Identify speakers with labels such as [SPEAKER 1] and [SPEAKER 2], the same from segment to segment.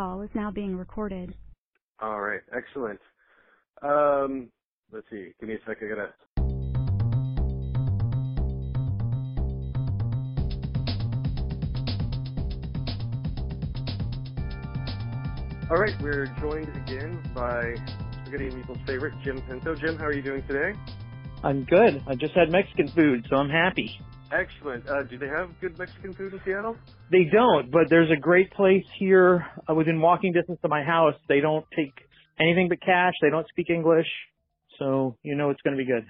[SPEAKER 1] call is now being recorded.
[SPEAKER 2] All right, excellent. Um, let's see. Give me a sec. I gotta. All right, we're joined again by Spaghetti and Meatballs' favorite, Jim Pinto. Jim, how are you doing today?
[SPEAKER 3] I'm good. I just had Mexican food, so I'm happy.
[SPEAKER 2] Excellent. Uh, do they have good Mexican food in Seattle?
[SPEAKER 3] They don't, but there's a great place here uh, within walking distance of my house. They don't take anything but cash. They don't speak English, so you know it's going to be good.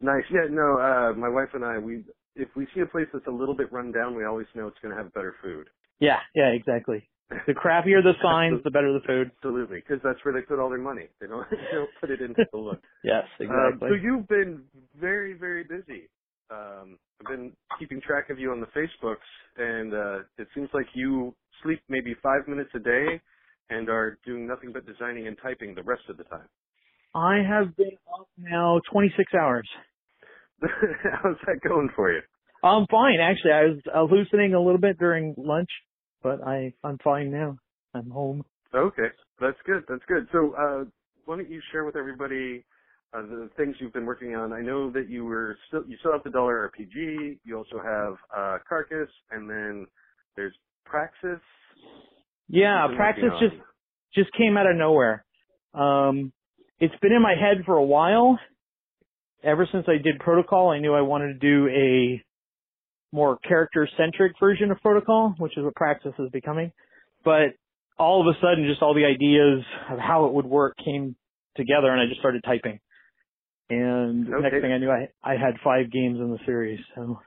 [SPEAKER 2] Nice. Yeah, no, uh, my wife and I, we if we see a place that's a little bit run down, we always know it's going to have better food.
[SPEAKER 3] Yeah, yeah, exactly. The crappier the signs, the better the food.
[SPEAKER 2] Absolutely, because that's where they put all their money. They don't, they don't put it into the look.
[SPEAKER 3] Yes,
[SPEAKER 2] Um,
[SPEAKER 3] exactly.
[SPEAKER 2] so you've been very, very busy. Um, I've been keeping track of you on the Facebooks, and uh, it seems like you sleep maybe five minutes a day and are doing nothing but designing and typing the rest of the time.
[SPEAKER 3] I have been up now 26 hours.
[SPEAKER 2] How's that going for you?
[SPEAKER 3] I'm fine, actually. I was hallucinating a little bit during lunch, but I I'm fine now. I'm home.
[SPEAKER 2] Okay, that's good. That's good. So, uh, why don't you share with everybody uh, the things you've been working on? I know that you were still you still have the Dollar RPG. You also have uh, Carcass, and then there's Praxis.
[SPEAKER 3] Yeah, Praxis just just came out of nowhere. Um, it's been in my head for a while. Ever since I did Protocol, I knew I wanted to do a more character-centric version of Protocol, which is what Praxis is becoming. But all of a sudden, just all the ideas of how it would work came together, and I just started typing. And
[SPEAKER 2] Okay.
[SPEAKER 3] next thing I knew, I I had five games in the series. So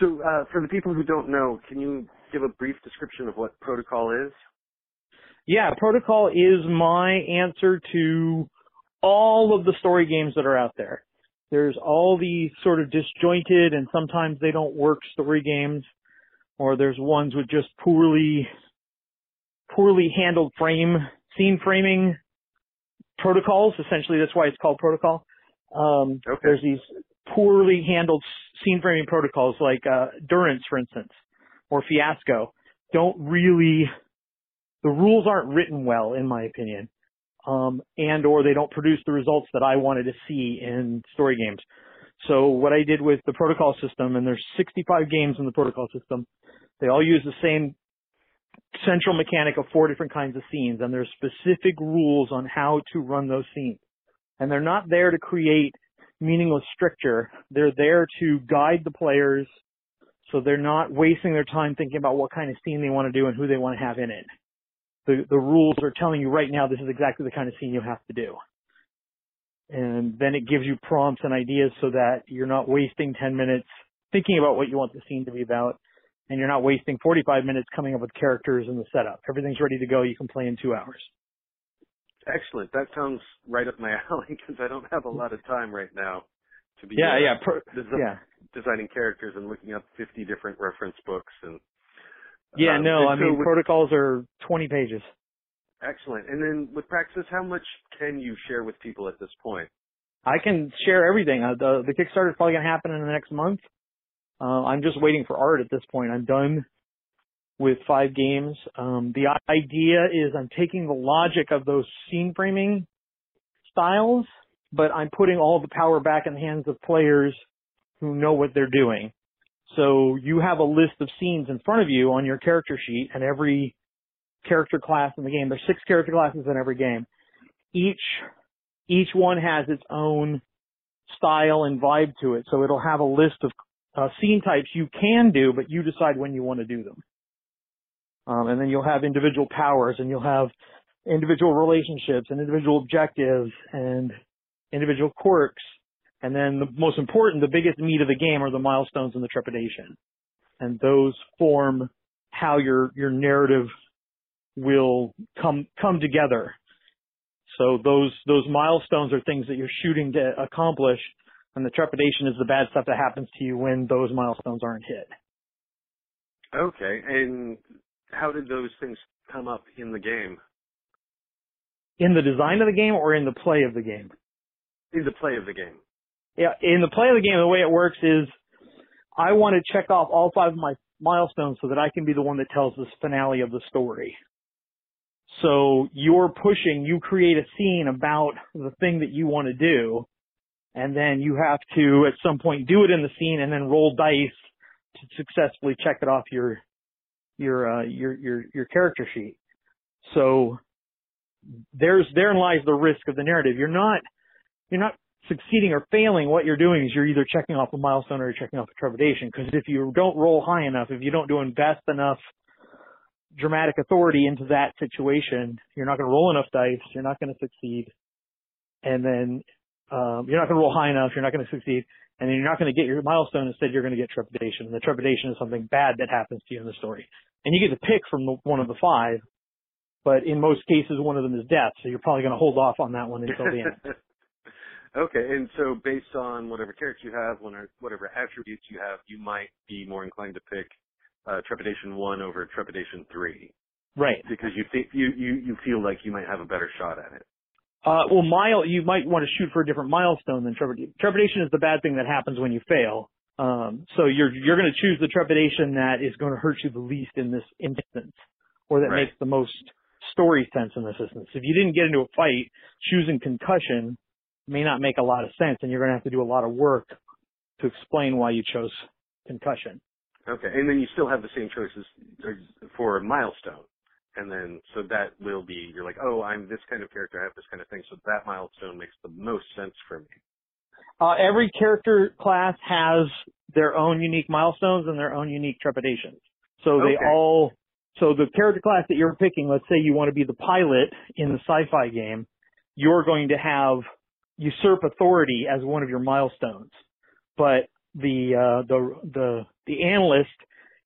[SPEAKER 2] So, uh, for the people who don't know, can you give a brief description of what Protocol is?
[SPEAKER 3] Yeah, Protocol is my answer to all of the story games that are out there. There's all these sort of disjointed and sometimes they don't work story games, or there's ones with just poorly, poorly handled frame, scene framing protocols. Essentially, that's why it's called Protocol. Um,
[SPEAKER 2] Okay.
[SPEAKER 3] There's these poorly handled scene framing protocols like uh, Durance, for instance, or Fiasco. Don't really the rules aren't written well, in my opinion, um, and or they don't produce the results that I wanted to see in story games. So what I did with the protocol system, and there's 65 games in the protocol system, they all use the same central mechanic of four different kinds of scenes, and there's specific rules on how to run those scenes. And they're not there to create meaningless stricture. They're there to guide the players so they're not wasting their time thinking about what kind of scene they want to do and who they want to have in it the the rules are telling you right now this is exactly the kind of scene you have to do. And then it gives you prompts and ideas so that you're not wasting 10 minutes thinking about what you want the scene to be about and you're not wasting 45 minutes coming up with characters and the setup. Everything's ready to go. You can play in 2 hours.
[SPEAKER 2] Excellent. That sounds right up my alley because I don't have a lot of time right now to be
[SPEAKER 3] Yeah,
[SPEAKER 2] uh,
[SPEAKER 3] yeah,
[SPEAKER 2] desi-
[SPEAKER 3] yeah.
[SPEAKER 2] designing characters and looking up 50 different reference books and
[SPEAKER 3] Yeah,
[SPEAKER 2] um,
[SPEAKER 3] no,
[SPEAKER 2] and
[SPEAKER 3] I
[SPEAKER 2] so
[SPEAKER 3] mean
[SPEAKER 2] with-
[SPEAKER 3] protocols are 20 pages.
[SPEAKER 2] excellent. And then with Praxis, how much can you share with people at this point?
[SPEAKER 3] I can share everything. Uh, the the Kickstarter is probably going to happen in the next month. Uh, I'm just waiting for art at this point. I'm done with five games. Um, the idea is I'm taking the logic of those scene framing styles, but I'm putting all the power back in the hands of players who know what they're doing. So you have a list of scenes in front of you on your character sheet, and every character class in the game. There's six character classes in every game. Each each one has its own style and vibe to it. So it'll have a list of uh, scene types you can do, but you decide when you want to do them. Um, and then you'll have individual powers and you'll have individual relationships and individual objectives and individual quirks. And then the most important, the biggest meat of the game are the milestones and the trepidation. And those form how your, your narrative will come, come together. So those, those milestones are things that you're shooting to accomplish and the trepidation is the bad stuff that happens to you when those milestones aren't hit.
[SPEAKER 2] Okay. And how did those things come up in the game?
[SPEAKER 3] In the design of the game or in the play of the game?
[SPEAKER 2] In the play of the game.
[SPEAKER 3] Yeah, in the play of the game, the way it works is I want to check off all five of my milestones so that I can be the one that tells this finale of the story. So you're pushing, you create a scene about the thing that you want to do, and then you have to at some point do it in the scene and then roll dice to successfully check it off your your uh, your your your character sheet. So there's therein lies the risk of the narrative. You're not you're not succeeding or failing. What you're doing is you're either checking off a milestone or you're checking off a trepidation. Because if you don't roll high enough, if you don't do invest enough dramatic authority into that situation, you're not going to roll enough dice. You're not going to succeed, and then um, you're not going to roll high enough. You're not going to succeed, and then you're not going to get your milestone. Instead, you're going to get trepidation. And the trepidation is something bad that happens to you in the story, and you get to pick from the, one of the five. But in most cases, one of them is death, so you're probably going to hold off on that one until the end.
[SPEAKER 2] okay, and so based on whatever character you have, whatever attributes you have, you might be more inclined to pick uh, trepidation one over trepidation three.
[SPEAKER 3] Right.
[SPEAKER 2] Because you think you, you you feel like you might have a better shot at it.
[SPEAKER 3] Uh, well, mile you might want to shoot for a different milestone than trepidation. Trepidation is the bad thing that happens when you fail. Um, so you're you're going to choose the trepidation that is going to hurt you the least in this instance, or that
[SPEAKER 2] right.
[SPEAKER 3] makes the most story sense in this instance. If you didn't get into a fight, choosing concussion may not make a lot of sense, and you're going to have to do a lot of work to explain why you chose concussion.
[SPEAKER 2] Okay, and then you still have the same choices for milestone, and then so that will be you're like, oh, I'm this kind of character, I have this kind of thing, so that milestone makes the most sense for me.
[SPEAKER 3] Uh, every character class has their own unique milestones and their own unique trepidations. So they
[SPEAKER 2] okay.
[SPEAKER 3] all, so the character class that you're picking, let's say you want to be the pilot in the sci-fi game, you're going to have usurp authority as one of your milestones. But the uh, the the the analyst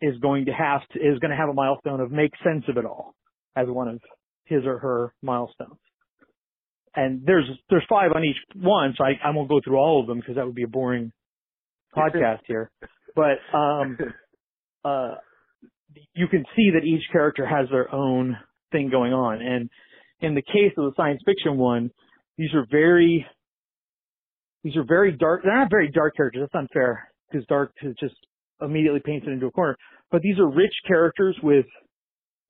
[SPEAKER 3] is going to have to is going to have a milestone of make sense of it all as one of his or her milestones. And there's there's five on each one, so I, I won't go through all of them because that would be a boring podcast here. But um, uh, you can see that each character has their own thing going on, and in the case of the science fiction one, these are very these are very dark. They're not very dark characters. That's unfair because dark is just immediately paints it into a corner. But these are rich characters with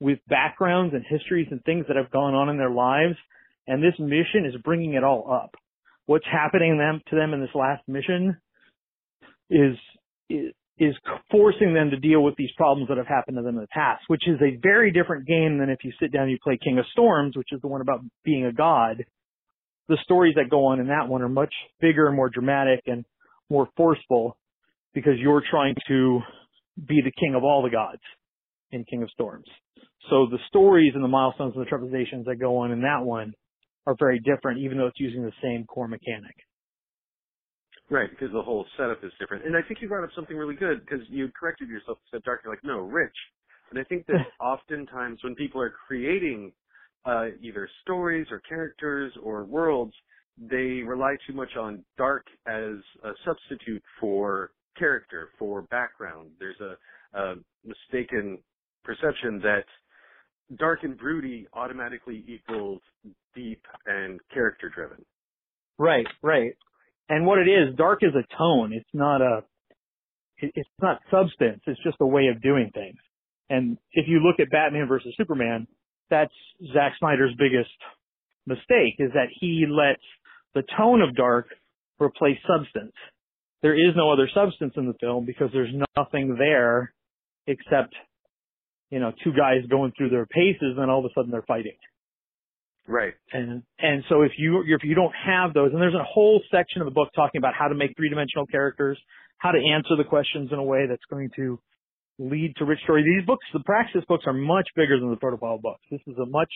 [SPEAKER 3] with backgrounds and histories and things that have gone on in their lives, and this mission is bringing it all up. What's happening them to them in this last mission is is is forcing them to deal with these problems that have happened to them in the past, which is a very different game than if you sit down and you play King of Storms, which is the one about being a god. The stories that go on in that one are much bigger and more dramatic and more forceful because you're trying to be the king of all the gods in King of Storms. So the stories and the milestones and the trepidations that go on in that one are very different, even though it's using the same core mechanic.
[SPEAKER 2] Right, because the whole setup is different. And I think you brought up something really good because you corrected yourself, and said dark, you're like, no, rich. And I think that oftentimes when people are creating uh, either stories or characters or worlds, they rely too much on dark as a substitute for character, for background. There's a, a mistaken perception that dark and broody automatically equals deep and character driven.
[SPEAKER 3] Right, right. And what it is, dark is a tone. It's not a, it's not substance. It's just a way of doing things. And if you look at Batman versus Superman, that's Zack Snyder's biggest mistake is that he lets the tone of dark replace substance there is no other substance in the film because there's nothing there except, you know, two guys going through their paces and all of a sudden they're fighting.
[SPEAKER 2] Right.
[SPEAKER 3] And and so if you if you don't have those, and there's a whole section of the book talking about how to make three dimensional characters, how to answer the questions in a way that's going to lead to rich story. These books, the Praxis books, are much bigger than the Protocol books. This is a much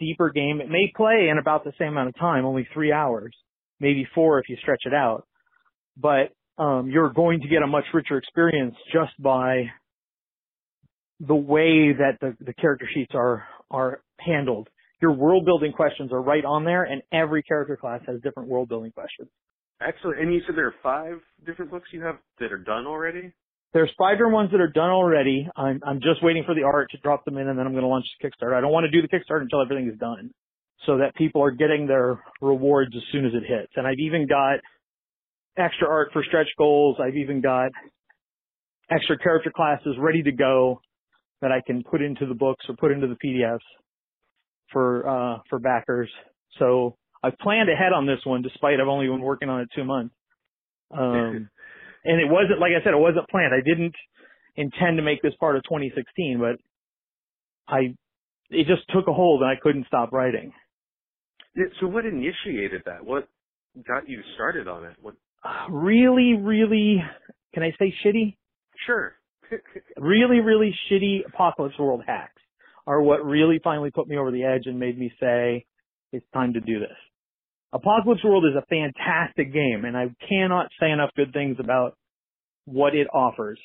[SPEAKER 3] deeper game. It may play in about the same amount of time, only three hours, maybe four if you stretch it out but um, you're going to get a much richer experience just by the way that the, the character sheets are are handled. Your world building questions are right on there, and every character class has different world building questions.
[SPEAKER 2] Excellent. And you said there are five different books you have that are done already.
[SPEAKER 3] There's five different ones that are done already. I'm I'm just waiting for the art to drop them in, and then I'm going to launch the Kickstarter. I don't want to do the Kickstarter until everything is done, so that people are getting their rewards as soon as it hits. And I've even got extra art for stretch goals. I've even got extra character classes ready to go that I can put into the books or put into the PDFs for uh, for backers. So I've planned ahead on this one, despite I've only been working on it two months. Um, and it wasn't like I said, it wasn't planned. I didn't intend to make this part of 2016, but I it just took a hold and I couldn't stop writing.
[SPEAKER 2] Yeah, so what initiated that? What got you started on it? What?
[SPEAKER 3] Really, really, can I say shitty?
[SPEAKER 2] Sure.
[SPEAKER 3] Really, really shitty Apocalypse World hacks are what really finally put me over the edge and made me say, it's time to do this. Apocalypse World is a fantastic game and I cannot say enough good things about what it offers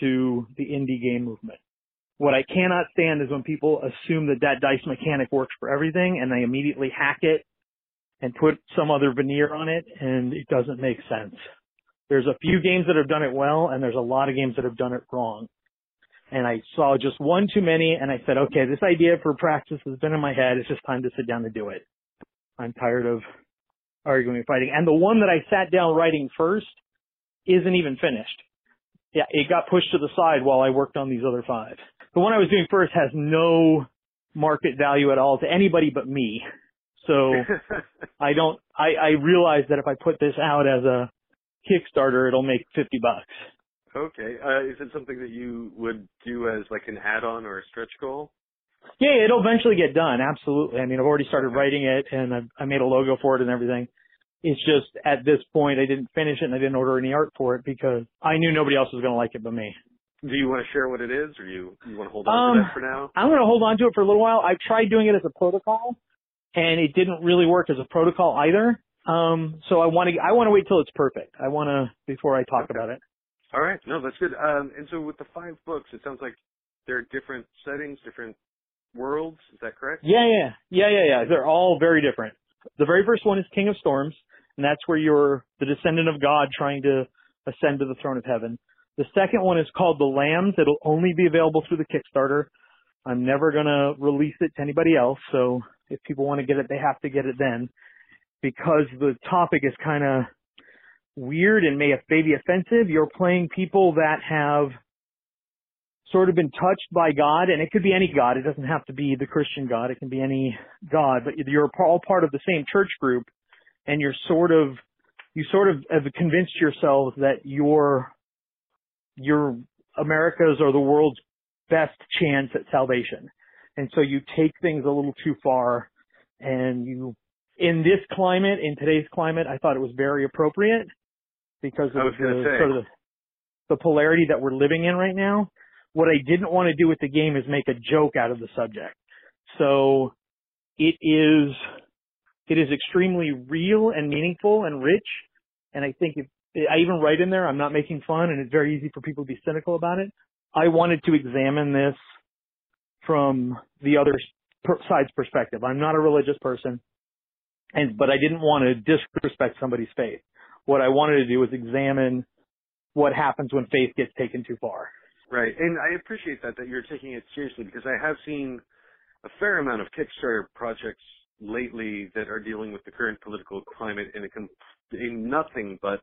[SPEAKER 3] to the indie game movement. What I cannot stand is when people assume that that dice mechanic works for everything and they immediately hack it and put some other veneer on it and it doesn't make sense. There's a few games that have done it well and there's a lot of games that have done it wrong. And I saw just one too many and I said, okay, this idea for Praxis has been in my head. It's just time to sit down and do it. I'm tired of arguing and fighting. And the one that I sat down writing first isn't even finished. Yeah, it got pushed to the side while I worked on these other five. The one I was doing first has no market value at all to anybody but me. So I don't, I, I realize that if I put this out as a Kickstarter, it'll make 50 bucks.
[SPEAKER 2] Okay. Uh, is it something that you would do as like an add-on or a stretch goal?
[SPEAKER 3] Yeah, it'll eventually get done. Absolutely. I mean, I've already started writing it and I've, I made a logo for it and everything. It's just at this point I didn't finish it and I didn't order any art for it because I knew nobody else was going to like it but me.
[SPEAKER 2] Do you want to share what it is or you, you want to hold on um, to that for now?
[SPEAKER 3] I'm going to hold on to it for a little while. I've tried doing it as a protocol and it didn't really work as a protocol either. Um, so I want to, I want to wait till it's perfect. I want to, before I talk
[SPEAKER 2] okay.
[SPEAKER 3] about it.
[SPEAKER 2] All right. No, that's good. Um, and so with the five books, it sounds like there are different settings, different worlds. Is that correct?
[SPEAKER 3] Yeah, yeah, yeah, yeah, yeah. They're all very different. The very first one is King of Storms, and that's where you're the descendant of God trying to ascend to the throne of heaven. The second one is called The Lambs. It'll only be available through the Kickstarter. I'm never gonna release it to anybody else, so if people want to get it, they have to get it then. Because the topic is kind of weird and may be offensive. You're playing people that have sort of been touched by God, and it could be any God. It doesn't have to be the Christian God. It can be any God, but you're all part of the same church group, and you're sort of, you sort of have convinced yourselves that you're, you're America's or the world's best chance at salvation. And so you take things a little too far, and you, in this climate, in today's climate, I thought it was very appropriate because of the sort of the, the polarity that we're living in right now what I didn't want to do with the game is make a joke out of the subject. So it is, it is extremely real and meaningful and rich. And I think if, I even write in there, I'm not making fun and it's very easy for people to be cynical about it. I wanted to examine this from the other side's perspective. I'm not a religious person and, but I didn't want to disrespect somebody's faith. What I wanted to do was examine what happens when faith gets taken too far.
[SPEAKER 2] Right, and I appreciate that that you're taking it seriously because I have seen a fair amount of Kickstarter projects lately that are dealing with the current political climate in a in nothing but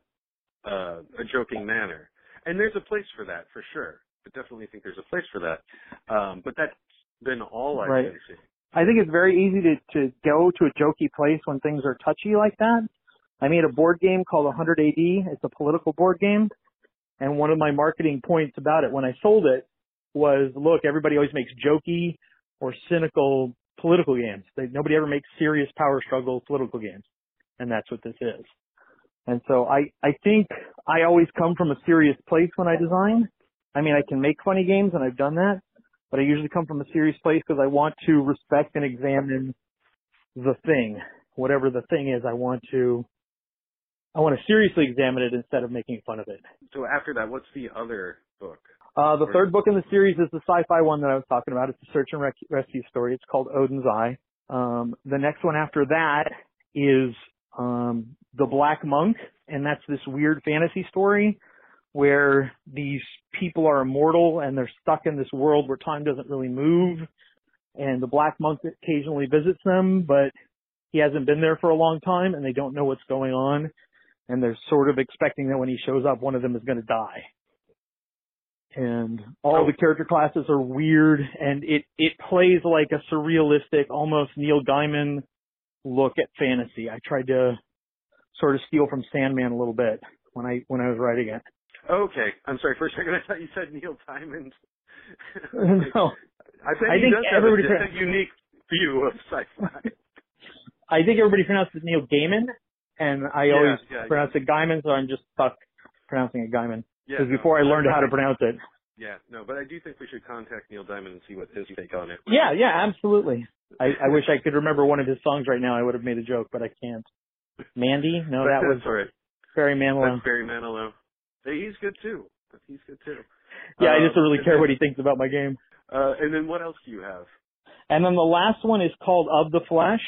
[SPEAKER 2] uh, a joking manner. And there's a place for that for sure. I definitely think there's a place for that. Um, but that's been all I've
[SPEAKER 3] right.
[SPEAKER 2] been seeing.
[SPEAKER 3] I think it's very easy to, to go to a jokey place when things are touchy like that. I made a board game called 100 AD. It's a political board game. And one of my marketing points about it when I sold it was, look, everybody always makes jokey or cynical political games. They, nobody ever makes serious power struggle political games. And that's what this is. And so I, I think I always come from a serious place when I design. I mean, I can make funny games and I've done that, but I usually come from a serious place because I want to respect and examine the thing. Whatever the thing is, I want to I want to seriously examine it instead of making fun of it.
[SPEAKER 2] So after that, what's the other book?
[SPEAKER 3] Uh, the or... third book in the series is the sci-fi one that I was talking about. It's a search and rec- rescue story. It's called Odin's Eye. Um, the next one after that is um, The Black Monk, and that's this weird fantasy story where these people are immortal and they're stuck in this world where time doesn't really move. And the Black Monk occasionally visits them, but he hasn't been there for a long time and they don't know what's going on and they're sort of expecting that when he shows up, one of them is going to die. and all the character classes are weird, and it it plays like a surrealistic, almost Neil Gaiman look at fantasy. I tried to sort of steal from Sandman a little bit when I when I was writing it.
[SPEAKER 2] Okay, I'm sorry. For a second, I thought you said Neil Diamond.
[SPEAKER 3] no,
[SPEAKER 2] I think
[SPEAKER 3] I think
[SPEAKER 2] does have
[SPEAKER 3] everybody
[SPEAKER 2] a,
[SPEAKER 3] pro-
[SPEAKER 2] a unique view of sci-fi.
[SPEAKER 3] I think everybody pronounces Neil Gaiman, and I
[SPEAKER 2] Yeah,
[SPEAKER 3] always
[SPEAKER 2] yeah,
[SPEAKER 3] pronounce it Gaiman, so I'm just stuck pronouncing it Gaiman.
[SPEAKER 2] Yeah,
[SPEAKER 3] Because
[SPEAKER 2] no,
[SPEAKER 3] before I learned how to pronounce it.
[SPEAKER 2] Yeah, no, but I do think we should contact Neil Diamond and see what his take on it.
[SPEAKER 3] Yeah, yeah, absolutely. I, I wish I could remember one of his songs right now. I would have made a joke, but I can't. Mandy? No, that was
[SPEAKER 2] right.
[SPEAKER 3] Barry Manilow.
[SPEAKER 2] That's Barry Manilow. Hey, he's good too. He's good too.
[SPEAKER 3] Yeah, I just don't
[SPEAKER 2] Um,
[SPEAKER 3] really care
[SPEAKER 2] then-
[SPEAKER 3] what he thinks about my game.
[SPEAKER 2] Uh, and then what else do you have?
[SPEAKER 3] And then the last one is called Of the Flesh,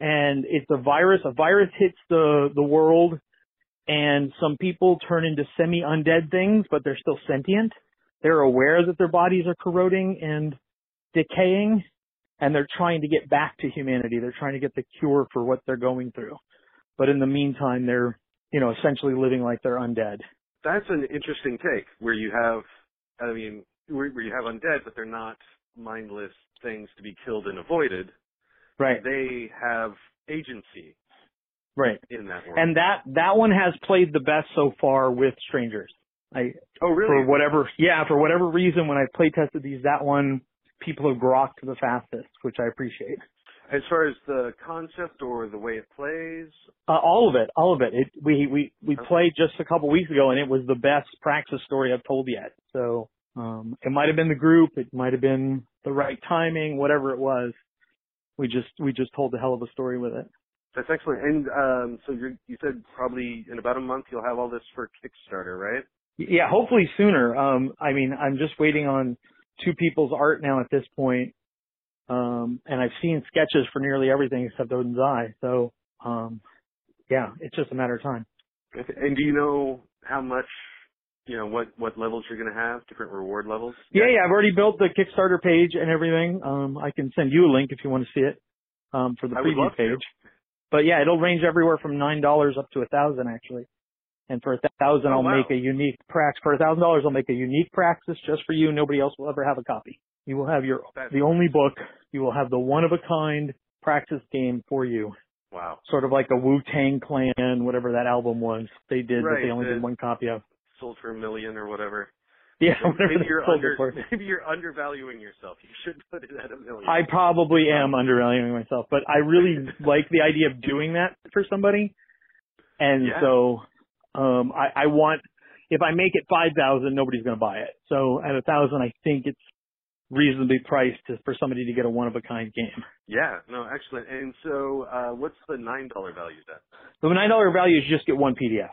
[SPEAKER 3] and it's a virus. A virus hits the the world, and some people turn into semi undead things, but they're still sentient. They're aware that their bodies are corroding and decaying, and they're trying to get back to humanity. They're trying to get the cure for what they're going through. But in the meantime, they're you know essentially living like they're undead.
[SPEAKER 2] That's an interesting take where you have, I mean, where, where you have undead, but they're not mindless things to be killed and avoided.
[SPEAKER 3] Right.
[SPEAKER 2] They have agency
[SPEAKER 3] Right.
[SPEAKER 2] in that world.
[SPEAKER 3] And that that one has played the best so far with strangers. I
[SPEAKER 2] oh, really?
[SPEAKER 3] for whatever yeah for whatever reason when I play tested these that one people have grokked the fastest, which I appreciate.
[SPEAKER 2] As far as the concept or the way it plays,
[SPEAKER 3] Uh, all of it, all of it. It we we we
[SPEAKER 2] Okay.
[SPEAKER 3] played just a couple weeks ago and it was the best praxis story I've told yet. So um it might have been the group, it might have been the right timing, whatever it was. We just we just told a hell of a story with it.
[SPEAKER 2] that's excellent. And um, so you you said probably in about a month you'll have all this for Kickstarter, right?
[SPEAKER 3] Yeah, hopefully sooner. Um, I mean, I'm just waiting on two people's art now at this point. Um, and I've seen sketches for nearly everything except Odin's Eye. So, um, yeah, it's just a matter of time.
[SPEAKER 2] And do you know how much, you know, what what levels you're going to have, different reward levels?
[SPEAKER 3] Yeah, yeah, I've already built the Kickstarter page and everything. Um, I can send you a link if you want to see it, um, for the
[SPEAKER 2] I
[SPEAKER 3] preview
[SPEAKER 2] love to.
[SPEAKER 3] page. But yeah, it'll range everywhere from nine dollars up to a thousand actually. And for a thousand,
[SPEAKER 2] Oh,
[SPEAKER 3] I'll
[SPEAKER 2] wow.
[SPEAKER 3] make a unique prax. For a thousand dollars, I'll make a unique praxis just for you. Nobody else will ever have a copy. You will have your the only book. You will have the one of a kind Praxis game for you.
[SPEAKER 2] Wow.
[SPEAKER 3] Sort of like a Wu Tang Clan, whatever that album was. They did, but
[SPEAKER 2] Right,
[SPEAKER 3] they only
[SPEAKER 2] the-
[SPEAKER 3] did one copy of.
[SPEAKER 2] Sold for a million or whatever.
[SPEAKER 3] Yeah,
[SPEAKER 2] So
[SPEAKER 3] whatever
[SPEAKER 2] maybe you're under maybe you're undervaluing yourself. You should put it at a million.
[SPEAKER 3] I probably am undervaluing myself, but I really like the idea of doing that for somebody. And
[SPEAKER 2] Yeah.
[SPEAKER 3] so, um, I, I want, if I make it 5,000, nobody's going to buy it. So at a thousand, I think it's reasonably priced to, for somebody to get a one of a kind game.
[SPEAKER 2] yeah, no, excellent. And so, uh, what's the nine dollar value then?
[SPEAKER 3] The $9 value is just get one PDF.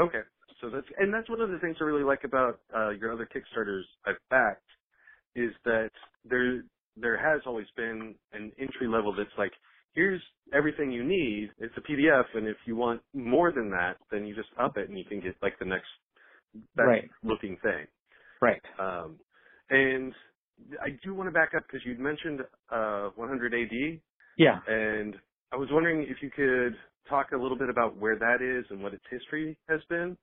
[SPEAKER 2] Okay, so that's and that's one of the things I really like about uh, your other Kickstarters I've backed is that there there has always been an entry level that's like here's everything you need. It's a PDF, and if you want more than that, then you just up it and you can get like the next best
[SPEAKER 3] Right.
[SPEAKER 2] looking thing.
[SPEAKER 3] Right.
[SPEAKER 2] Um, and I do want to back up because you'd mentioned uh, 100 AD,
[SPEAKER 3] Yeah.
[SPEAKER 2] and I was wondering if you could talk a little bit about where that is and what its history has been.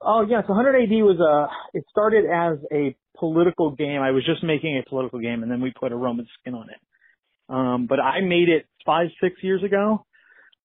[SPEAKER 3] Oh yeah, so 100 AD was a. It started as a political game. I was just making a political game, and then we put a Roman skin on it. Um, but I made it five, six years ago,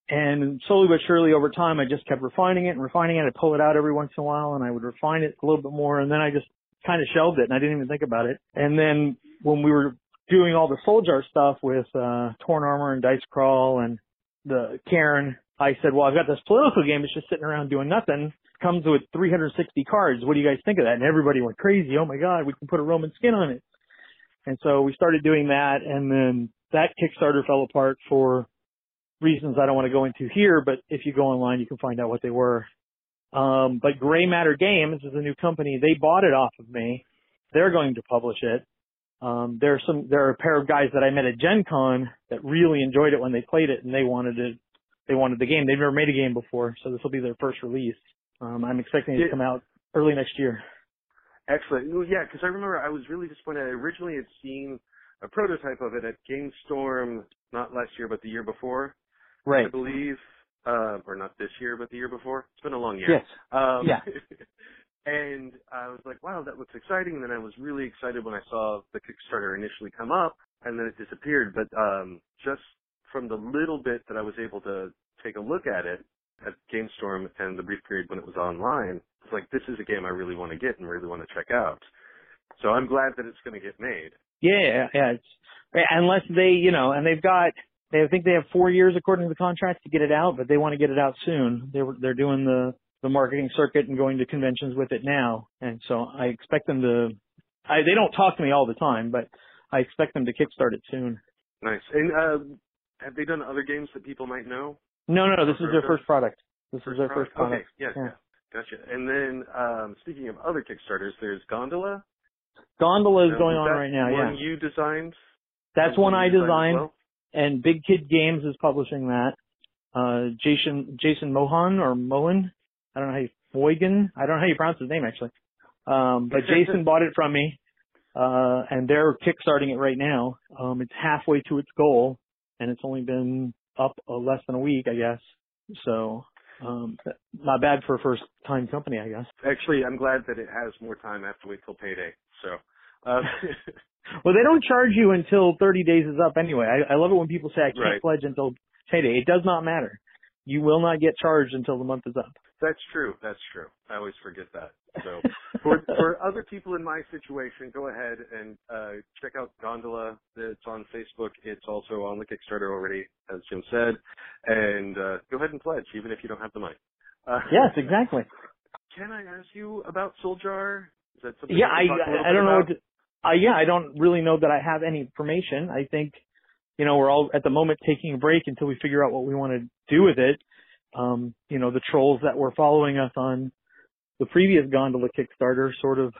[SPEAKER 3] and slowly but surely over time, I just kept refining it and refining it. I'd pull it out every once in a while, and I would refine it a little bit more, and then I just kind of shelved it, and I didn't even think about it. And then when we were doing all the Souljar stuff with uh, Torn Armor and Dice Crawl and the Cairn, I said, well, I've got this political game. It's just sitting around doing nothing. Comes with 360 cards. What do you guys think of that? And everybody went crazy. Oh my God, we can put a Roman skin on it. And so we started doing that, and then that Kickstarter fell apart for reasons I don't want to go into here. But if you go online, you can find out what they were. Um, but Gray Matter Games is a new company. They bought it off of me. They're going to publish it. Um, there are some, there are a pair of guys that I met at Gen Con that really enjoyed it when they played it and they wanted it, they wanted the game. They've never made a game before, so this will be their first release. Um, I'm expecting it to come out early next year.
[SPEAKER 2] Excellent. Well, yeah, because I remember I was really disappointed. I originally had seen a prototype of it at GameStorm, not last year, but the year before,
[SPEAKER 3] Right.
[SPEAKER 2] I believe, uh, or not this year, but the year before. It's been a long year.
[SPEAKER 3] Yes.
[SPEAKER 2] Um,
[SPEAKER 3] Yeah.
[SPEAKER 2] And I was like, wow, that looks exciting. And then I was really excited when I saw the Kickstarter initially come up and then it disappeared. But um, just from the little bit that I was able to take a look at it at GameStorm and the brief period when it was online, it's like, this is a game I really want to get and really want to check out. So I'm glad that it's going to get made.
[SPEAKER 3] Yeah, yeah. It's, unless they, you know, and they've got, they think they have four years according to the contract to get it out, but they want to get it out soon. They were, they're doing the, the marketing circuit and going to conventions with it now. And so I expect them to, I, they don't talk to me all the time, but I expect them to kickstart it soon.
[SPEAKER 2] Nice. And, uh, have they done other games that people might know?
[SPEAKER 3] No, no, this is their first product. This
[SPEAKER 2] first
[SPEAKER 3] is their
[SPEAKER 2] product?
[SPEAKER 3] first product.
[SPEAKER 2] Okay, yeah, yeah. Gotcha. And then, um, speaking of other Kickstarters, there's Gondola.
[SPEAKER 3] Gondola is
[SPEAKER 2] Now,
[SPEAKER 3] going on right now,
[SPEAKER 2] one
[SPEAKER 3] yeah.
[SPEAKER 2] you designed?
[SPEAKER 3] That's one I
[SPEAKER 2] you
[SPEAKER 3] designed,
[SPEAKER 2] well?
[SPEAKER 3] And Big Kid Games is publishing that. Uh, Jason Jason Mohan or Mohan, I don't know how you Moigan, I don't know how you pronounce his name actually. Um, but Jason bought it from me, uh, and they're kickstarting it right now. Um, it's halfway to its goal, and it's only been up uh, less than a week, I guess. So, um, not bad for a first time company, I guess.
[SPEAKER 2] Actually, I'm glad that it has more time. I have to wait till payday. So, uh,
[SPEAKER 3] Well, they don't charge you until 30 days is up anyway. I, I love it when people say I can't
[SPEAKER 2] Right.
[SPEAKER 3] pledge until payday. It does not matter. You will not get charged until the month is up.
[SPEAKER 2] that's true. That's true. I always forget that. So, for for other people in my situation, go ahead and uh, check out Gondola. It's on Facebook. It's also on the Kickstarter already, as Jim said. And uh, go ahead and pledge, even if you don't have the money. Uh,
[SPEAKER 3] yes, exactly.
[SPEAKER 2] Can I ask you about Souljar? Is that something?
[SPEAKER 3] Yeah,
[SPEAKER 2] you
[SPEAKER 3] I
[SPEAKER 2] can talk a little
[SPEAKER 3] I don't
[SPEAKER 2] bit
[SPEAKER 3] know what. To, uh, yeah, I don't really know that I have any information. I think, you know, we're all at the moment taking a break until we figure out what we want to do with it. Um, you know, the trolls that were following us on the previous Gondola Kickstarter sort of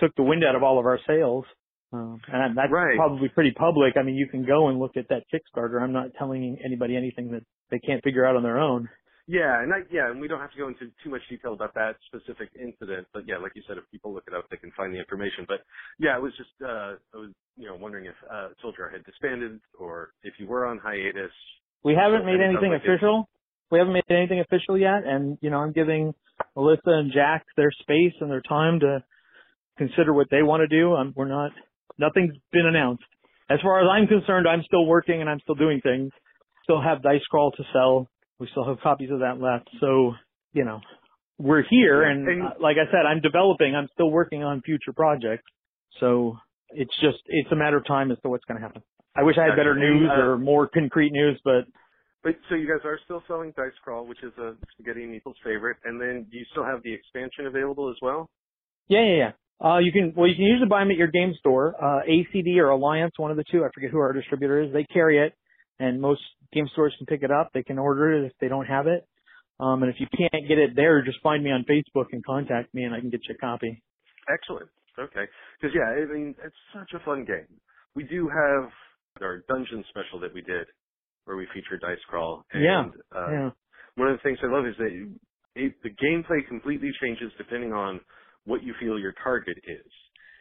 [SPEAKER 3] took the wind out of all of our sails. Um, and that's
[SPEAKER 2] Right.
[SPEAKER 3] probably pretty public. I mean, you can go and look at that Kickstarter. I'm not telling anybody anything that they can't figure out on their own.
[SPEAKER 2] Yeah, and I, yeah, and we don't have to go into too much detail about that specific incident, but yeah, like you said, if people look it up, they can find the information. But yeah, I was just, uh, I was, you know, wondering if uh, Souljar had disbanded or if you were on hiatus.
[SPEAKER 3] We haven't made
[SPEAKER 2] and it sounds
[SPEAKER 3] anything
[SPEAKER 2] like it-
[SPEAKER 3] official. We haven't made anything official yet, and you know, I'm giving Melissa and Jack their space and their time to consider what they want to do. I'm, we're not, nothing's been announced. As far as I'm concerned, I'm still working and I'm still doing things. Still have Dice Crawl to sell. We still have copies of that left. So, you know, we're here, and,
[SPEAKER 2] and-
[SPEAKER 3] like I said, I'm developing. I'm still working on future projects. So it's just, it's a matter of time as to what's going to happen. I wish I had better news
[SPEAKER 2] uh,
[SPEAKER 3] or more concrete news, but
[SPEAKER 2] But so you guys are still selling Dice Crawl, which is a spaghetti and meatballs favorite, and then do you still have the expansion available as well?
[SPEAKER 3] Yeah, yeah, yeah. Uh, you can, well, you can usually buy them at your game store. Uh, ACD or Alliance, one of the two. I forget who our distributor is. They carry it, and most game stores can pick it up. They can order it if they don't have it. Um, and if you can't get it there, just find me on Facebook and contact me, and I can get you a copy.
[SPEAKER 2] Excellent. Okay. Because yeah, I mean, it's such a fun game. We do have our dungeon special that we did, where we featured Dice Crawl. And,
[SPEAKER 3] Yeah,
[SPEAKER 2] Uh,
[SPEAKER 3] yeah.
[SPEAKER 2] One of the things I love is that it, the gameplay completely changes depending on what you feel your target is.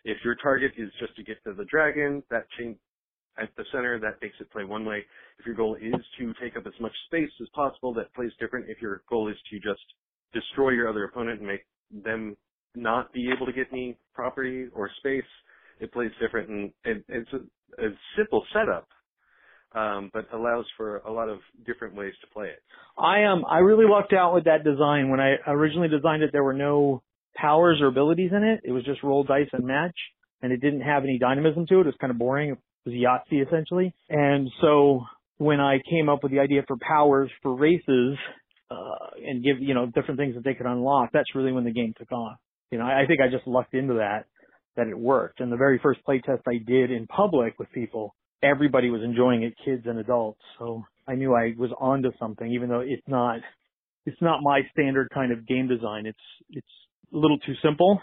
[SPEAKER 2] If your target is just to get to the dragon, that change at the center, that makes it play one way. If your goal is to take up as much space as possible, that plays different. If your goal is to just destroy your other opponent and make them not be able to get any property or space, it plays different. And it, it's a, a simple setup, um, but allows for a lot of different ways to play it.
[SPEAKER 3] I um I really lucked out with that design. When I originally designed it, there were no powers or abilities in it. It was just roll dice and match, and it didn't have any dynamism to it. It was kind of boring. Was Yahtzee essentially. And so when I came up with the idea for powers for races uh, and give you know different things that they could unlock, that's really when the game took off. You know, I, I think I just lucked into that that it worked. And the very first playtest I did in public with people, everybody was enjoying it, kids and adults. So I knew I was onto something, even though it's not it's not my standard kind of game design. It's it's a little too simple,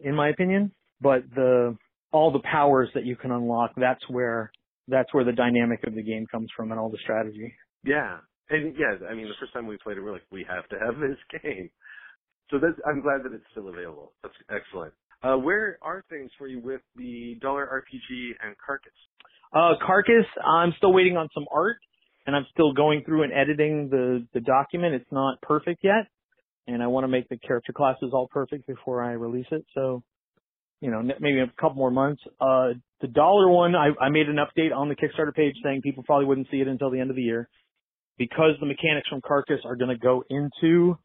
[SPEAKER 3] in my opinion. But the all the powers that you can unlock, that's where that's where the dynamic of the game comes from and all the strategy.
[SPEAKER 2] Yeah. And yeah, I mean, the first time we played it, we're like, we have to have this game. So that's, I'm glad that it's still available. That's excellent. Uh, where are things for you with the Dollar RPG and Carcass?
[SPEAKER 3] Uh, Carcass, I'm still waiting on some art, and I'm still going through and editing the the document. It's not perfect yet, and I want to make the character classes all perfect before I release it. So, you know, maybe a couple more months. Uh, the dollar one, I, I made an update on the Kickstarter page saying people probably wouldn't see it until the end of the year because the mechanics from Carcass are going to go into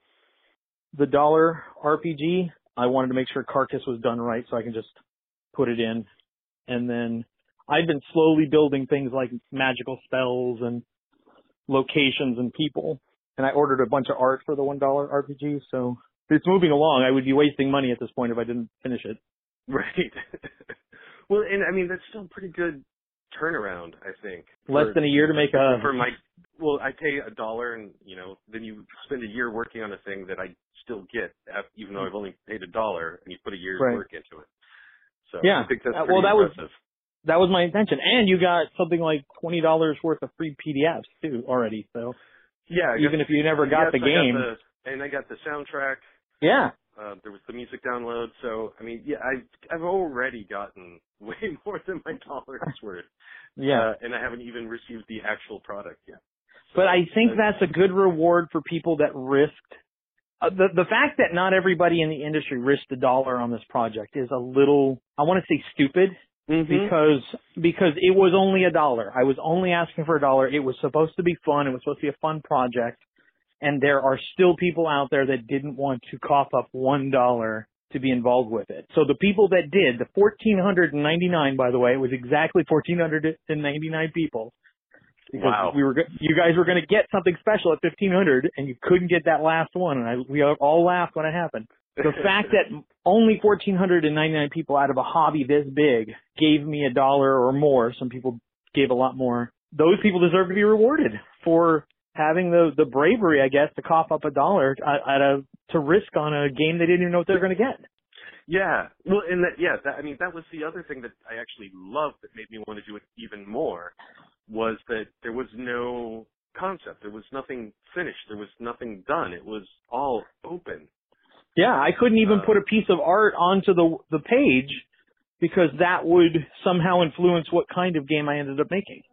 [SPEAKER 3] the dollar RPG. I wanted to make sure Carcass was done right so I can just put it in. And then I've been slowly building things like magical spells and locations and people. And I ordered a bunch of art for the $1 RPG. So it's moving along. I would be wasting money at this point if I didn't finish it.
[SPEAKER 2] Right. well, and I mean, that's still pretty good turnaround, I think.
[SPEAKER 3] Less
[SPEAKER 2] for,
[SPEAKER 3] than a year to make a.
[SPEAKER 2] For my, well, I pay a dollar, and you know, then you spend a year working on a thing that I still get, even though I've only paid a dollar, and you put a year's
[SPEAKER 3] right.
[SPEAKER 2] work into it. So
[SPEAKER 3] yeah,
[SPEAKER 2] I think that's
[SPEAKER 3] uh, well, that
[SPEAKER 2] impressive.
[SPEAKER 3] was that was my intention, and you got something like twenty dollars worth of free PDFs too already. So
[SPEAKER 2] yeah,
[SPEAKER 3] even if you never got
[SPEAKER 2] yes,
[SPEAKER 3] the game,
[SPEAKER 2] got the, and I got the soundtrack.
[SPEAKER 3] Yeah.
[SPEAKER 2] Uh, there was the music download, so I mean, yeah, I've I've already gotten way more than my dollar's worth.
[SPEAKER 3] Yeah.
[SPEAKER 2] Uh, and I haven't even received the actual product yet.
[SPEAKER 3] So, but I think that's a good reward for people that risked uh, the the fact that not everybody in the industry risked a dollar on this project is a little I want to say stupid
[SPEAKER 2] mm-hmm.
[SPEAKER 3] because because it was only a dollar. I was only asking for a dollar. It was supposed to be fun. It was supposed to be a fun project. And there are still people out there that didn't want to cough up one dollar to be involved with it. So the people that did, the 1499 by the way, it was exactly 1499 people because
[SPEAKER 2] wow.
[SPEAKER 3] we were you guys were going to get something special at 1500 and you couldn't get that last one and I, we all laughed when it happened. The fact that only 1499 people out of a hobby this big gave me a dollar or more, some people gave a lot more. Those people deserve to be rewarded for having the the bravery, I guess, to cough up a dollar at a to risk on a game they didn't even know what they were going to get.
[SPEAKER 2] Yeah, well, and that yeah, that, I mean that was the other thing that I actually loved that made me want to do it even more was that there was no concept. There was nothing finished. There was nothing done. It was all open.
[SPEAKER 3] Yeah, I couldn't even uh, put a piece of art onto the the page because that would somehow influence what kind of game I ended up making.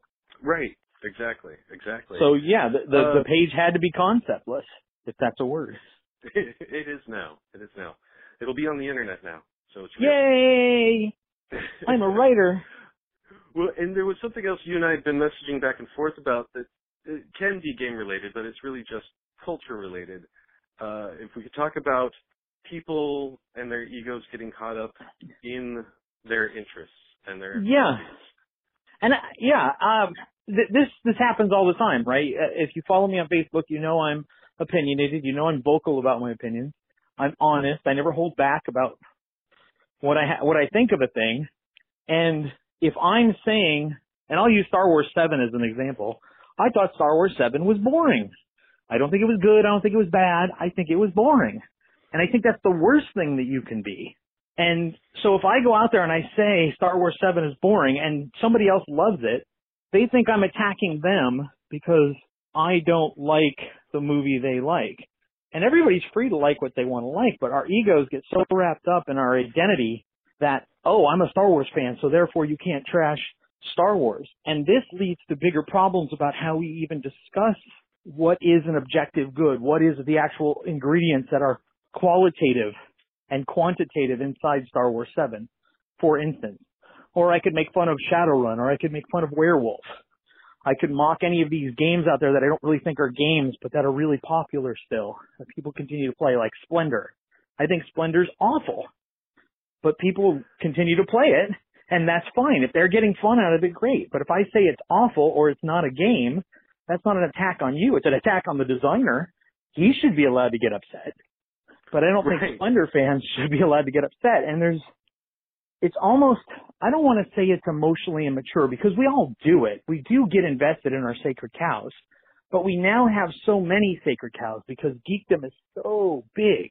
[SPEAKER 2] Right. Exactly. Exactly.
[SPEAKER 3] So yeah, the the, uh, the page had to be conceptless, if that's a word.
[SPEAKER 2] it is now. It is now. It'll be on the internet now. So it's
[SPEAKER 3] yay! I'm a writer.
[SPEAKER 2] Well, and there was something else you and I had been messaging back and forth about that it can be game related, but it's really just culture related. Uh, if we could talk about people and their egos getting caught up in their interests and their
[SPEAKER 3] yeah, and uh, yeah, um, th- this this happens all the time, right? Uh, if you follow me on Facebook, you know I'm opinionated. You know I'm vocal about my opinions. I'm honest. I never hold back about what I ha- what I think of a thing, and if I'm saying, and I'll use Star Wars 7 as an example, I thought Star Wars 7 was boring. I don't think it was good. I don't think it was bad. I think it was boring. And I think that's the worst thing that you can be. And so if I go out there and I say Star Wars 7 is boring and somebody else loves it, they think I'm attacking them because I don't like the movie they like. And everybody's free to like what they want to like, but our egos get so wrapped up in our identity that, oh, I'm a Star Wars fan, so therefore you can't trash Star Wars. And this leads to bigger problems about how we even discuss what is an objective good, what is the actual ingredients that are qualitative and quantitative inside Star Wars 7, for instance. Or I could make fun of Shadowrun, or I could make fun of Werewolf. I could mock any of these games out there that I don't really think are games, but that are really popular still, that people continue to play, like Splendor. I think Splendor's awful but people continue to play it and that's fine. If they're getting fun out of it, great. But if I say it's awful or it's not a game, that's not an attack on you. It's an attack on the designer. He should be allowed to get upset. But I don't
[SPEAKER 2] right.
[SPEAKER 3] think Splendor fans should be allowed to get upset. And there's, it's almost, I don't want to say it's emotionally immature because we all do it. We do get invested in our sacred cows. But we now have so many sacred cows because geekdom is so big.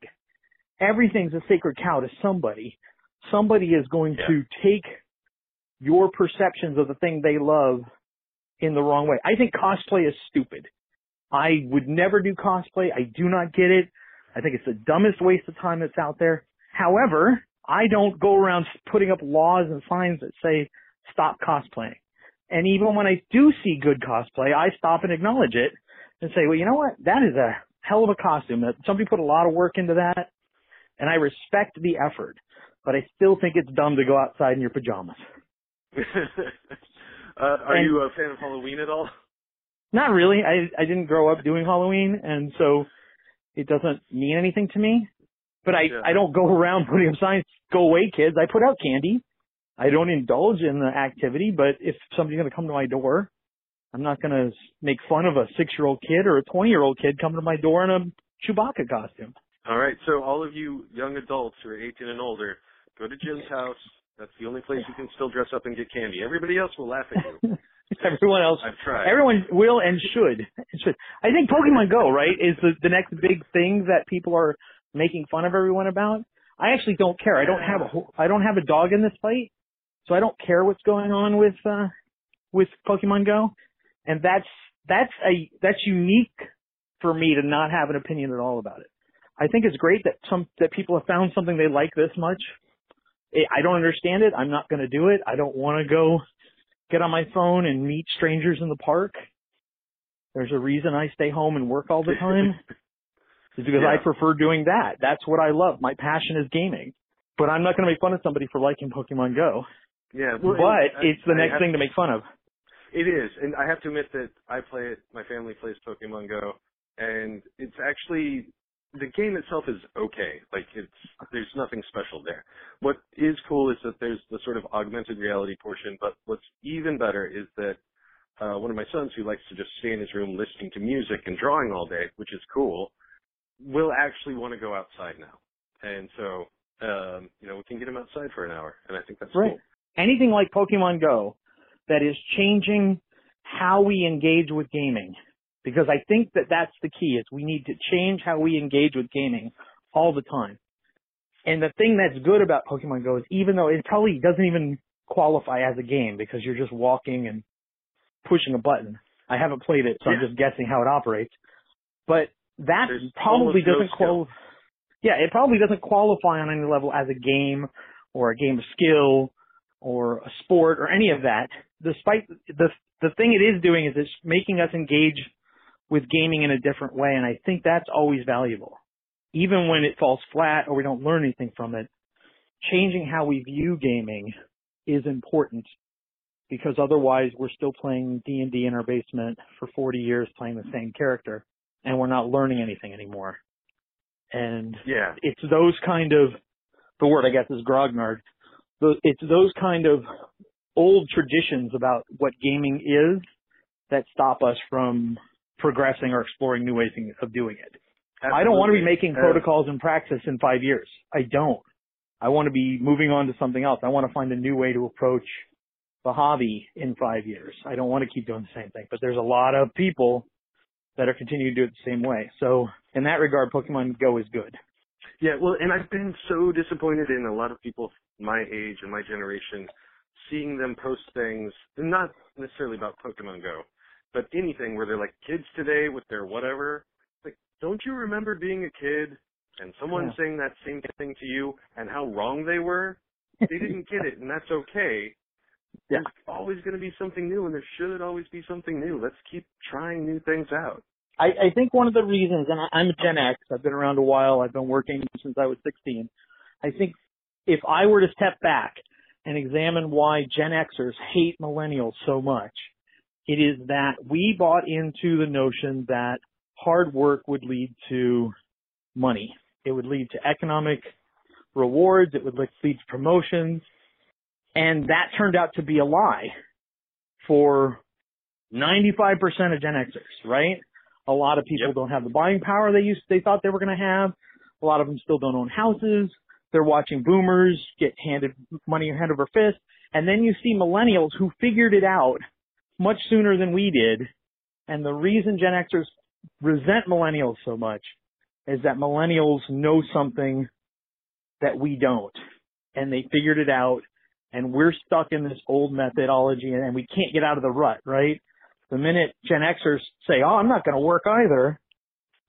[SPEAKER 3] Everything's a sacred cow to somebody somebody is going
[SPEAKER 2] yeah.
[SPEAKER 3] to take your perceptions of the thing they love in the wrong way. I think cosplay is stupid. I would never do cosplay. I do not get it. I think it's the dumbest waste of time that's out there. However, I don't go around putting up laws and signs that say stop cosplaying. And even when I do see good cosplay, I stop and acknowledge it and say, well, you know what? That is a hell of a costume. That somebody put a lot of work into that, and I respect the effort. But I still think it's dumb to go outside in your pajamas.
[SPEAKER 2] uh, are
[SPEAKER 3] And-
[SPEAKER 2] you a fan of Halloween at all?
[SPEAKER 3] Not really. I I didn't grow up doing Halloween, and so it doesn't mean anything to me. But I
[SPEAKER 2] Yeah.
[SPEAKER 3] I don't go around putting up signs, "Go away, kids." I put out candy. I don't indulge in the activity, but if somebody's going to come to my door, I'm not going to make fun of a six-year-old kid or a 20-year-old kid coming to my door in a Chewbacca costume.
[SPEAKER 2] All right. So all of you young adults who are 18 and older, go to Jim's house. That's the only place you can still dress up and get candy. Everybody else will laugh at you.
[SPEAKER 3] Everyone else
[SPEAKER 2] I've tried.
[SPEAKER 3] Everyone will and should. should. I think Pokemon Go, right, is the, the next big thing that people are making fun of everyone about. I actually don't care. I don't have a whole- I don't have a dog in this fight, so I don't care what's going on with uh with Pokemon Go, and that's that's a that's unique for me to not have an opinion at all about it. I think it's great that some that people have found something they like this much. I I don't understand it. I'm not going to do it. I don't want to go get on my phone and meet strangers in the park. There's a reason I stay home and work all the time. It's because I prefer doing that. That's what I love. My passion is gaming. But I'm not going to make fun of somebody for liking Pokemon Go.
[SPEAKER 2] yeah. Well,
[SPEAKER 3] but it's the
[SPEAKER 2] I
[SPEAKER 3] next thing to make fun of.
[SPEAKER 2] It is, and I have to admit that I play it. My family plays Pokemon Go, and it's actually the game itself is okay. Like it's there's nothing special there. What is cool is that there's the sort of augmented reality portion, but what's even better is that uh, one of my sons who likes to just stay in his room listening to music and drawing all day, which is cool, will actually want to go outside now, and so um, you know we can get them outside for an hour, and I think that's
[SPEAKER 3] Right.
[SPEAKER 2] cool.
[SPEAKER 3] Anything like Pokemon Go that is changing how we engage with gaming. Because I think that that's the key is we need to change how we engage with gaming all the time. And the thing that's good about Pokemon Go is even though it probably doesn't even qualify as a game because you're just walking and pushing a button. I haven't played it, so I'm just guessing how it operates. But that
[SPEAKER 2] There's
[SPEAKER 3] probably doesn't qualify. Yeah, it probably doesn't qualify on any level as a game or a game of skill or a sport or any of that. Despite the the thing it is doing is it's making us engage with gaming in a different way, and I think that's always valuable. Even when it falls flat or we don't learn anything from it, changing how we view gaming is important because otherwise we're still playing D&D in our basement for 40 years playing the same character and we're not learning anything anymore. And
[SPEAKER 2] Yeah.
[SPEAKER 3] it's those kind of the word I guess is grognard. It's those kind of old traditions about what gaming is that stop us from progressing or exploring new ways of doing it. I don't want to be making protocols and Praxis in five years. I don't. I want to be moving on to something else. I want to find a new way to approach the hobby in five years. I don't want to keep doing the same thing, but there's a lot of people that are continuing to do it the same way. So in that regard, Pokemon Go is good.
[SPEAKER 2] Yeah, well, and I've been so disappointed in a lot of people my age and my generation, seeing them post things, not necessarily about Pokemon Go, but anything where they're like kids today with their whatever. Like, don't you remember being a kid and someone
[SPEAKER 3] Yeah.
[SPEAKER 2] saying that same thing to you and how wrong they were? They didn't get it, and that's okay.
[SPEAKER 3] Yeah.
[SPEAKER 2] There's always going to be something new, and there should always be something new. Let's keep trying new things out.
[SPEAKER 3] I, I think one of the reasons, and I- I'm a Gen X, I've been around a while, I've been working since I was 16. I think if I were to step back and examine why Gen Xers hate millennials so much, it is that we bought into the notion that hard work would lead to money. It would lead to economic rewards. It would lead to promotions. And that turned out to be a lie for 95% of Gen Xers, right? A lot of people
[SPEAKER 2] Yep.
[SPEAKER 3] don't have the buying power they used, they thought they were going to have. A lot of them still don't own houses. They're watching boomers get handed money hand over fist. And then you see millennials who figured it out much sooner than we did. And the reason Gen Xers resent millennials so much is that millennials know something that we don't. And they figured it out. And we're stuck in this old methodology and we can't get out of the rut, right? The minute Gen Xers say, oh, I'm not going to work either.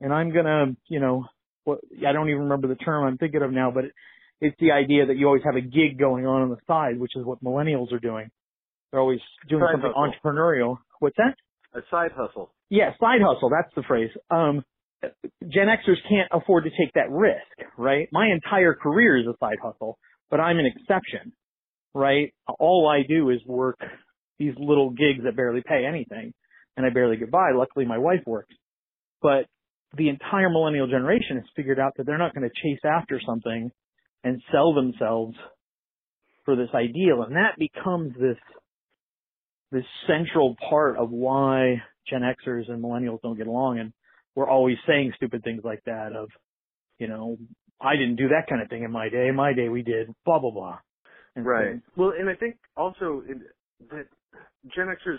[SPEAKER 3] And I'm going to, you know, what, I don't even remember the term I'm thinking of now, but it, it's the idea that you always have a gig going on on the side, which is what millennials are doing. They're always doing
[SPEAKER 2] Side
[SPEAKER 3] something
[SPEAKER 2] hustle.
[SPEAKER 3] entrepreneurial. What's that?
[SPEAKER 2] A side hustle.
[SPEAKER 3] Yeah, side hustle. That's the phrase. Um, Gen Xers can't afford to take that risk, right? My entire career is a side hustle, but I'm an exception, right? All I do is work these little gigs that barely pay anything and I barely get by. Luckily my wife works. But the entire millennial generation has figured out that they're not going to chase after something and sell themselves for this ideal. And that becomes this, this central part of why Gen Xers and millennials don't get along. And we're always saying stupid things like that of, you know, I didn't do that kind of thing in my day. In my day we did blah, blah, blah.
[SPEAKER 2] And right. Well, and I think also that Gen Xers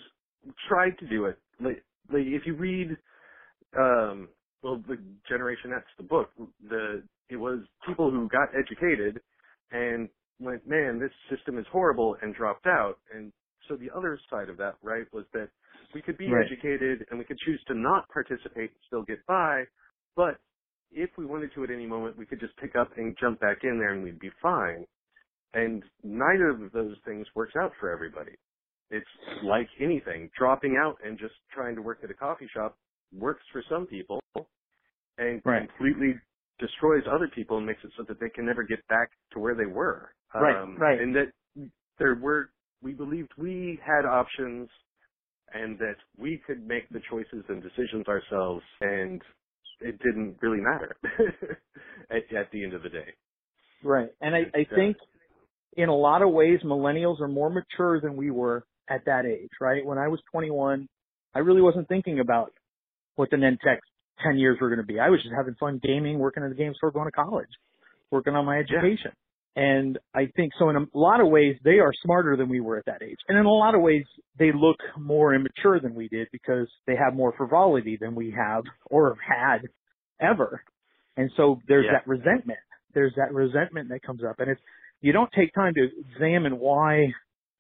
[SPEAKER 2] tried to do it. Like, like if you read, um, well, the Generation X, the book, the it was people who got educated and went, man, this system is horrible, and dropped out. And so the other side of that, right, was that we could be right. educated and we could choose to not participate and still get by, but if we wanted to at any moment, we could just pick up and jump back in there and we'd be fine. And neither of those things works out for everybody. It's like anything. Dropping out and just trying to work at a coffee shop works for some people and right. completely destroys other people and makes it so that they can never get back to where they were.
[SPEAKER 3] Right, um, right.
[SPEAKER 2] And that there were, we believed we had options and that we could make the choices and decisions ourselves and it didn't really matter at, at, the end of the day.
[SPEAKER 3] Right. And I, I think in a lot of ways millennials are more mature than we were at that age, right? When I was 21, I really wasn't thinking about what the next 10 years were going to be. I was just having fun gaming, working at the game store, going to college, working on my education. Yeah. And I think so in a lot of ways, they are smarter than we were at that age. And in a lot of ways, they look more immature than we did because they have more frivolity than we have or have had ever. And so there's yeah. that resentment. There's that resentment that comes up. And if you don't take time to examine why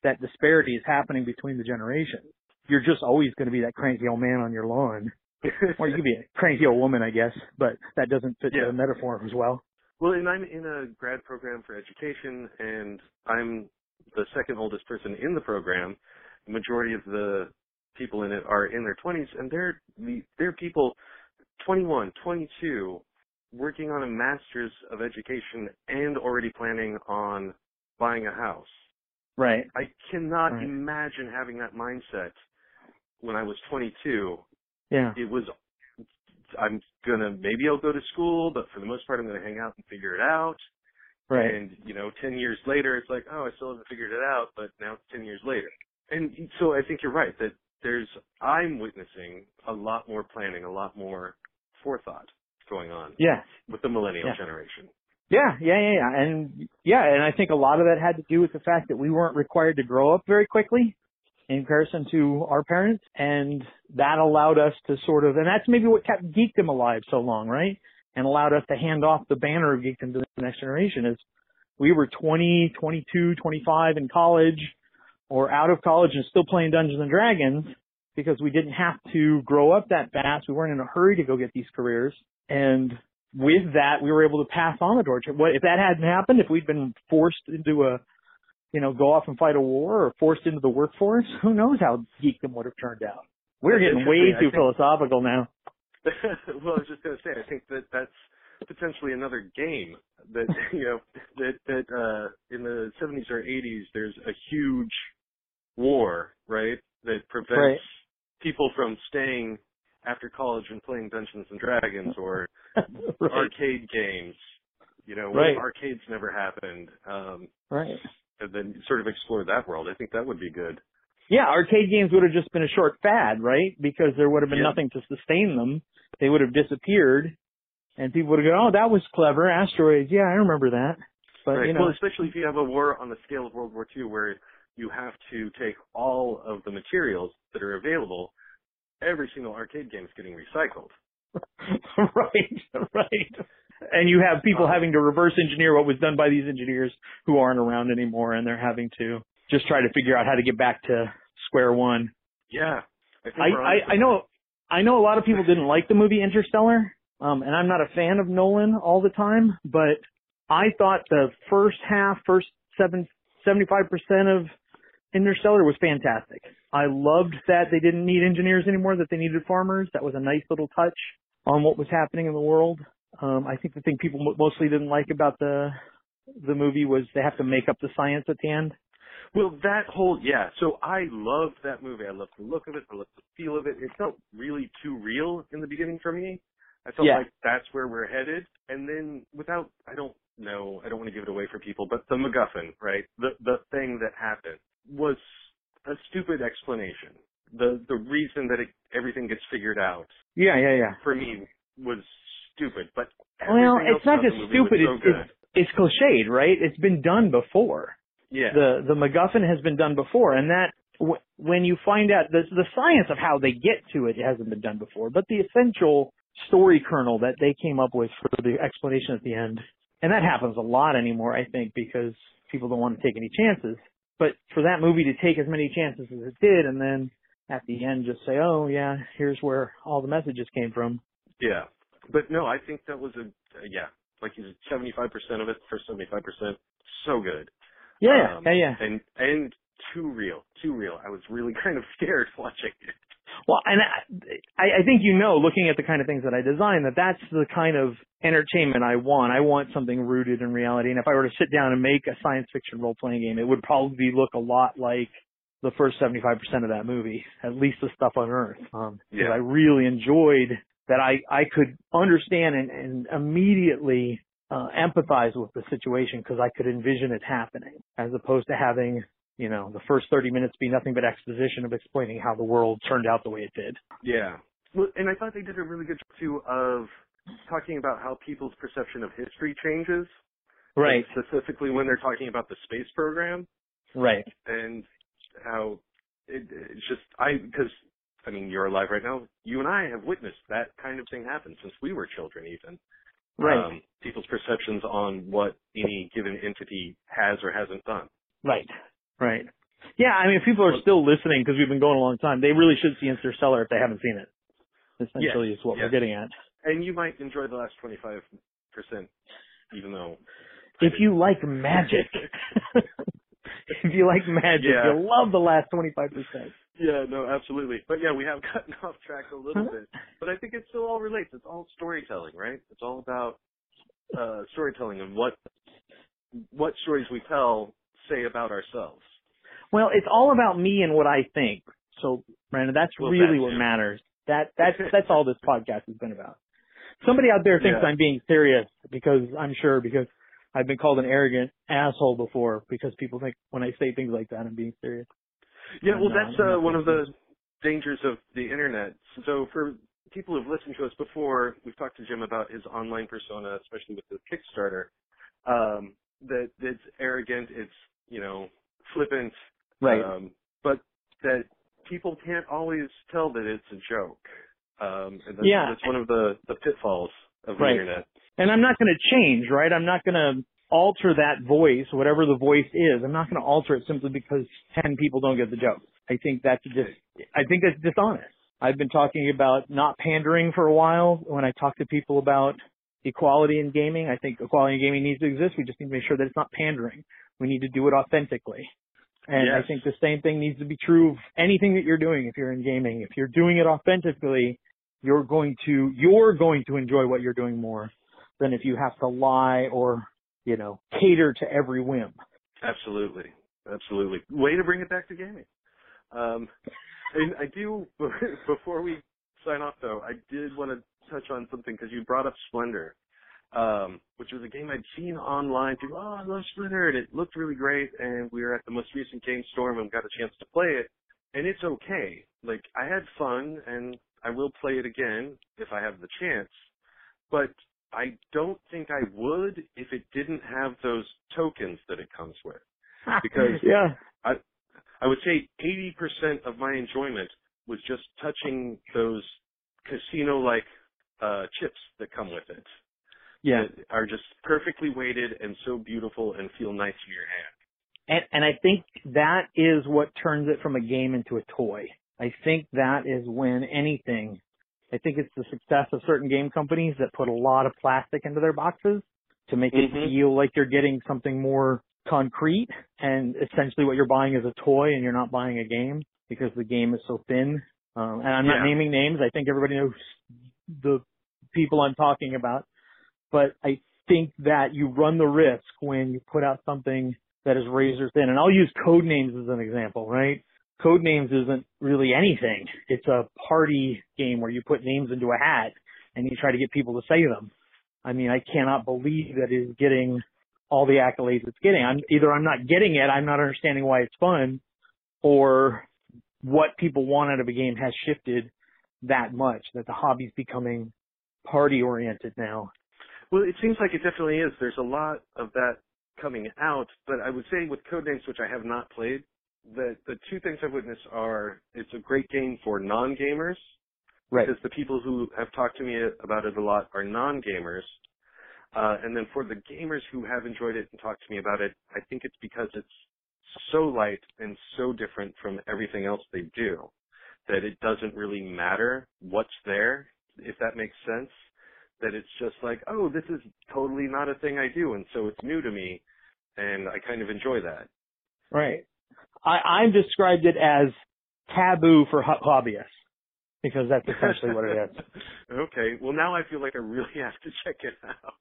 [SPEAKER 3] that disparity is happening between the generations, you're just always going to be that cranky old man on your lawn. or you could be a cranky old woman, I guess, but that doesn't fit yeah. the metaphor as well.
[SPEAKER 2] Well, and I'm in a grad program for education, and I'm the second oldest person in the program. The majority of the people in it are in their 20s, and they're they're people 21, 22, working on a master's of education and already planning on buying a house.
[SPEAKER 3] Right.
[SPEAKER 2] I cannot right. imagine having that mindset when I was 22.
[SPEAKER 3] Yeah.
[SPEAKER 2] It was, I'm gonna, maybe I'll go to school, but for the most part I'm gonna hang out and figure it out.
[SPEAKER 3] Right.
[SPEAKER 2] And, you know, 10 years later it's like, oh, I still haven't figured it out, but now it's 10 years later. And so I think you're right that there's, I'm witnessing a lot more planning, a lot more forethought going on.
[SPEAKER 3] Yeah.
[SPEAKER 2] With the millennial
[SPEAKER 3] yeah.
[SPEAKER 2] generation.
[SPEAKER 3] Yeah, yeah, yeah, yeah. And yeah, and I think a lot of that had to do with the fact that we weren't required to grow up very quickly in comparison to our parents and that allowed us to sort of and that's maybe what kept geekdom alive so long, right? And allowed us to hand off the banner of geekdom to the next generation is we were 20, 22, 25 in college or out of college and still playing Dungeons and Dragons because we didn't have to grow up that fast. We weren't in a hurry to go get these careers. And with that, we were able to pass on the torch. What if that hadn't happened? If we'd been forced into a, you know, go off and fight a war or forced into the workforce, who knows how geekdom would have turned out? We're getting way too think, philosophical now.
[SPEAKER 2] well, I was just going to say, I think that that's potentially another game that you know that that uh in the 70s or 80s there's a huge war, right? That prevents right. people from staying after college and playing Dungeons and Dragons or right. arcade games. You know,
[SPEAKER 3] right.
[SPEAKER 2] arcades never happened. Um,
[SPEAKER 3] right.
[SPEAKER 2] And then sort of explore that world. I think that would be good.
[SPEAKER 3] Yeah, arcade games would have just been a short fad, right? Because there would have been yeah. nothing to sustain them. They would have disappeared, and people would have gone, "Oh, that was clever, asteroids." Yeah, I remember that. But
[SPEAKER 2] right.
[SPEAKER 3] you know,
[SPEAKER 2] well, especially if you have a war on the scale of World War II, where you have to take all of the materials that are available every single arcade game is getting recycled.
[SPEAKER 3] right, right. And you have people um, having to reverse engineer what was done by these engineers who aren't around anymore, and they're having to just try to figure out how to get back to square one.
[SPEAKER 2] Yeah,
[SPEAKER 3] I I, I, I know I know a lot of people didn't like the movie Interstellar, um, and I'm not a fan of Nolan all the time, but I thought the first half, first seven, 75% of Interstellar was fantastic. I loved that they didn't need engineers anymore, that they needed farmers. That was a nice little touch. on what was happening in the world. Um, I think the thing people mostly didn't like about the the movie was they have to make up the science at the end.
[SPEAKER 2] Well, that whole yeah. So I loved that movie. I loved the look of it. I loved the feel of it. It felt really too real in the beginning for me. I felt
[SPEAKER 3] Yeah.
[SPEAKER 2] like that's where we're headed. And then without, I don't know, I don't want to give it away for people, but the MacGuffin, right? The the thing that happened was a stupid explanation. The the reason that it, everything gets figured out
[SPEAKER 3] Yeah, yeah, yeah.
[SPEAKER 2] for me was stupid. But
[SPEAKER 3] Well, it's not just stupid.
[SPEAKER 2] So
[SPEAKER 3] It's, it's it's cliched, right? It's been done before.
[SPEAKER 2] yeah.
[SPEAKER 3] The the MacGuffin has been done before, and that w- when you find out the the science of how they get to it hasn't been done before, but the essential story kernel that they came up with for the explanation at the end, and that happens a lot anymore, I think, because people don't want to take any chances. But for that movie to take as many chances as it did, and then at the end just say, "Oh yeah, here's where all the messages came from."
[SPEAKER 2] Yeah. But no, I think that was a, uh, yeah, like you said, 75% of it, first 75%, so good.
[SPEAKER 3] Yeah,
[SPEAKER 2] Um,
[SPEAKER 3] yeah, yeah.
[SPEAKER 2] And, and too real, too real. I was really kind of scared watching it.
[SPEAKER 3] Well, and I, I think you know, looking at the kind of things that I design, that that's the kind of entertainment I want. I want something rooted in reality. And if I were to sit down and make a science fiction role playing game, it would probably look a lot like the first 75% of that movie, at least the stuff on Earth. Um,
[SPEAKER 2] Yeah.
[SPEAKER 3] I really enjoyed that I, I could understand and, and immediately uh, empathize with the situation because I could envision it happening as opposed to having you know, the first 30 minutes be nothing but exposition of explaining how the world turned out the way it did.
[SPEAKER 2] Yeah. Well, and I thought they did a really good job too of talking about how people's perception of history changes.
[SPEAKER 3] Right,
[SPEAKER 2] specifically when they're talking about the space program
[SPEAKER 3] right.
[SPEAKER 2] and how it, it's just, I, because, I mean, you're alive right now. You and I have witnessed that kind of thing happen since we were children even.
[SPEAKER 3] Right,
[SPEAKER 2] um, people's perceptions on what any given entity has or hasn't done.
[SPEAKER 3] right, right. Yeah, I mean, if people are still listening because we've been going a long time, they really should see Interstellar if they haven't seen it. Essentially, is what
[SPEAKER 2] yes.
[SPEAKER 3] we're getting at.
[SPEAKER 2] And you might enjoy the last 25%, even though.
[SPEAKER 3] If you like magic, if you like magic,
[SPEAKER 2] Yeah.
[SPEAKER 3] you'll love the last 25%.
[SPEAKER 2] Yeah, no, absolutely. But yeah, we have gotten off track a little
[SPEAKER 3] Huh?
[SPEAKER 2] bit. But I think it still all relates. It's all storytelling, right? It's all about uh, storytelling and what what stories we tell say about ourselves.
[SPEAKER 3] Well, it's all about me and what I think. So, Brandon, that's
[SPEAKER 2] Well,
[SPEAKER 3] really
[SPEAKER 2] that
[SPEAKER 3] what matters. That that's that's all this podcast has been about. Somebody out there thinks
[SPEAKER 2] Yeah.
[SPEAKER 3] I'm being serious because I'm sure because I've been called an arrogant asshole before because people think when I say things like that I'm being serious.
[SPEAKER 2] Yeah, well,
[SPEAKER 3] No,
[SPEAKER 2] that's
[SPEAKER 3] I'm
[SPEAKER 2] uh,
[SPEAKER 3] not
[SPEAKER 2] one of the dangers of the internet. So for people who've listened to us before, we've talked to Jim about his online persona, especially with the Kickstarter. Um, that it's arrogant, it's you know flippant, um, but that people can't always tell that it's a joke. Um, and that's,
[SPEAKER 3] Yeah.
[SPEAKER 2] that's one of the the pitfalls of the
[SPEAKER 3] Right.
[SPEAKER 2] internet.
[SPEAKER 3] and I'm not going to change, right? I'm not going to alter that voice, whatever the voice is. I'm not going to alter it simply because 10 people don't get the joke. I think that's just, I think that's dishonest. I've been talking about not pandering for a while when I talk to people about equality in gaming. I think equality in gaming needs to exist. We just need to make sure that it's not pandering. We need to do it authentically. And I think the same thing needs to be true of anything that you're doing if you're in gaming. If you're doing it authentically, you're going to you're going to enjoy what you're doing more than if you have to lie or, you know, cater to every whim.
[SPEAKER 2] Absolutely, absolutely. Way to bring it back to gaming. Um, and I do before we sign off though, I did want to touch on something because you brought up Splendor, um, which was a game I'd seen online. People, oh, I love Splendor, and it looked really great. And we were at the most recent Game Storm and got a chance to play it, and it's okay. Like I had fun, and I will play it again if I have the chance. But I don't think I would if it didn't have those tokens that it comes with. Because-
[SPEAKER 3] yeah,
[SPEAKER 2] I, I would say 80% of my enjoyment was just touching those casino-like uh, chips that come with it.
[SPEAKER 3] Yeah.
[SPEAKER 2] That are just perfectly weighted and so beautiful and feel nice in your hand.
[SPEAKER 3] And, and I think that is what turns it from a game into a toy. I think that is when anything, I think it's the success of certain game companies that put a lot of plastic into their boxes to make it
[SPEAKER 2] Mhm.
[SPEAKER 3] feel like you're getting something more concrete and essentially what you're buying is a toy and you're not buying a game because the game is so thin. Um, and I'm not
[SPEAKER 2] Yeah.
[SPEAKER 3] naming names. I think everybody knows the people I'm talking about, but I think that you run the risk when you put out something that is razor thin. And I'll use Codenames as an example, right? Codenames isn't really anything. It's a party game where you put names into a hat and you try to get people to say them. I mean, I cannot believe that it is getting all the accolades it's getting. I'm either I'm not getting it, I'm not understanding why it's fun, or what people want out of a game has shifted that much that the hobby's becoming party oriented now.
[SPEAKER 2] Well, it seems like it definitely is. There's a lot of that coming out, but I would say with Codenames, which I have not played, that the two things I've witnessed are it's a great game for non-gamers,
[SPEAKER 3] right?
[SPEAKER 2] Because the people who have talked to me about it a lot are non-gamers, uh, and then for the gamers who have enjoyed it and talked to me about it, I think it's because it's so light and so different from everything else they do that it doesn't really matter what's there, if that makes sense. That it's just like, oh, this is totally not a thing I do, and so it's new to me, and I kind of enjoy that.
[SPEAKER 3] Right. I, I've described it as taboo for hobbyists because that's essentially what it is.
[SPEAKER 2] okay. Well, now I feel like I really have to check it out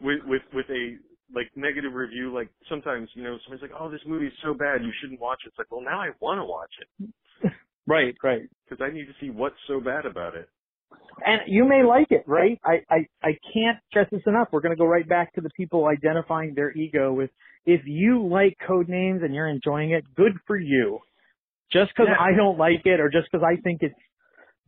[SPEAKER 2] with with with a like negative review. Like sometimes you know somebody's like, "Oh, this movie is so bad, you shouldn't watch it." It's like, well, now I want to watch it.
[SPEAKER 3] right, right.
[SPEAKER 2] Because I need to see what's so bad about it.
[SPEAKER 3] And you may like it, right? I, I, I can't stress this enough. We're going to go right back to the people identifying their ego with, if you like Codenames and you're enjoying it, good for you. Just because yeah. I don't like it or just because I think it's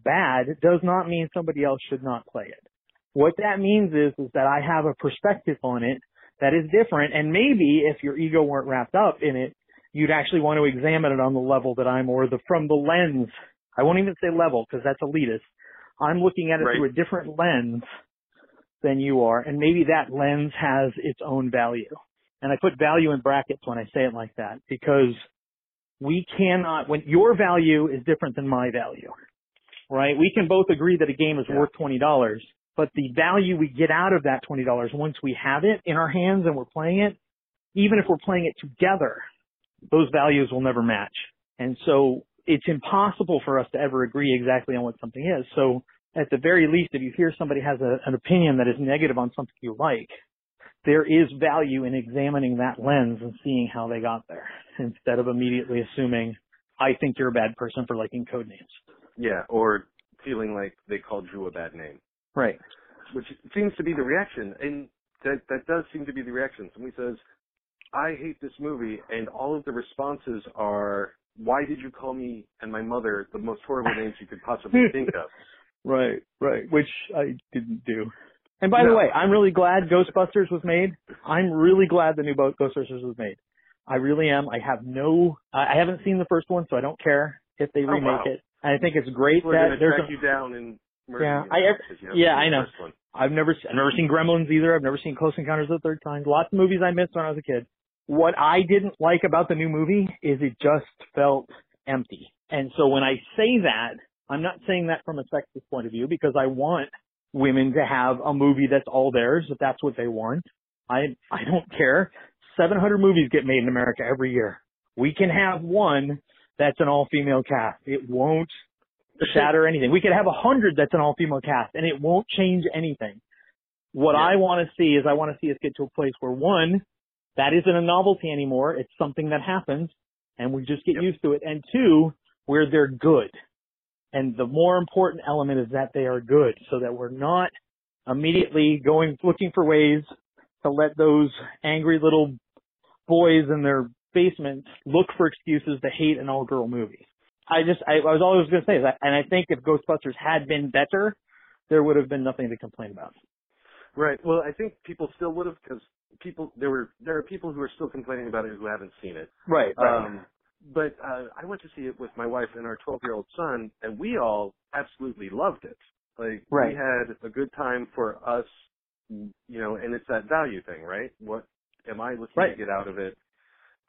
[SPEAKER 3] bad does not mean somebody else should not play it. What that means is, is that I have a perspective on it that is different and maybe if your ego weren't wrapped up in it, you'd actually want to examine it on the level that I'm or the, from the lens. I won't even say level because that's elitist. I'm looking at it
[SPEAKER 2] right.
[SPEAKER 3] through a different lens than you are and maybe that lens has its own value. And I put value in brackets when I say it like that because we cannot, when your value is different than my value, right? We can both agree that a game is
[SPEAKER 2] yeah.
[SPEAKER 3] worth $20, but the value we get out of that $20 once we have it in our hands and we're playing it, even if we're playing it together, those values will never match. And so it's impossible for us to ever agree exactly on what something is. So at the very least, if you hear somebody has a, an opinion that is negative on something you like, there is value in examining that lens and seeing how they got there instead of immediately assuming, I think you're a bad person for liking Codenames.
[SPEAKER 2] Yeah, or feeling like they called you a bad name.
[SPEAKER 3] Right.
[SPEAKER 2] Which seems to be the reaction, and that that does seem to be the reaction. Somebody says, "I hate this movie," and all of the responses are, "Why did you call me and my mother the most horrible names you could possibly think of?"
[SPEAKER 3] Right, right. Which I didn't do. And by
[SPEAKER 2] no.
[SPEAKER 3] the way, I'm really glad Ghostbusters was made. I'm really glad the new Ghostbusters was made. I really am. I have no. I haven't seen the first one, so I don't care if they oh, remake
[SPEAKER 2] oh, wow.
[SPEAKER 3] it. And I think it's great
[SPEAKER 2] People
[SPEAKER 3] that
[SPEAKER 2] there's
[SPEAKER 3] track
[SPEAKER 2] a, you down and
[SPEAKER 3] yeah, I yeah, I know. I've never I've never seen Gremlins either. I've never seen Close Encounters of the Third Kind. Lots of movies I missed when I was a kid. What I didn't like about the new movie is it just felt empty. And so when I say that, I'm not saying that from a sexist point of view because I want women to have a movie that's all theirs if that's what they want. I I don't care. 700 movies get made in America every year. We can have one that's an all-female cast. It won't shatter anything. We could have a hundred that's an all-female cast, and it won't change anything. What
[SPEAKER 2] yeah.
[SPEAKER 3] I want to see is I want to see us get to a place where one, that isn't a novelty anymore. It's something that happens, and we just get
[SPEAKER 2] yep.
[SPEAKER 3] used to it. And two, where they're good. And the more important element is that they are good, so that we're not immediately going looking for ways to let those angry little boys in their basement look for excuses to hate an all-girl movie. I just, I, I was always going to say that, and I think if Ghostbusters had been better, there would have been nothing to complain about.
[SPEAKER 2] Right. Well, I think people still would have because people there were there are people who are still complaining about it who haven't seen it.
[SPEAKER 3] Right. right.
[SPEAKER 2] Um, but uh, I went to see it with my wife and our 12 year old son, and we all absolutely loved it. Like
[SPEAKER 3] right.
[SPEAKER 2] we had a good time for us, you know, and it's that value thing, right? What am I looking
[SPEAKER 3] right.
[SPEAKER 2] to get out of it?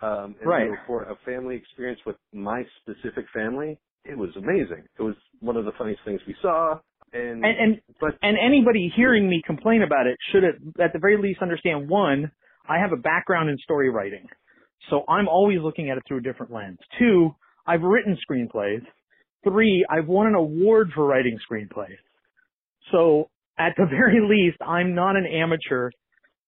[SPEAKER 2] Um, and
[SPEAKER 3] right.
[SPEAKER 2] so for a family experience with my specific family, it was amazing. It was one of the funniest things we saw. And,
[SPEAKER 3] and and
[SPEAKER 2] but
[SPEAKER 3] and anybody hearing me complain about it should at, at the very least understand one, I have a background in story writing, so I'm always looking at it through a different lens. Two, I've written screenplays. Three, I've won an award for writing screenplays. So at the very least, I'm not an amateur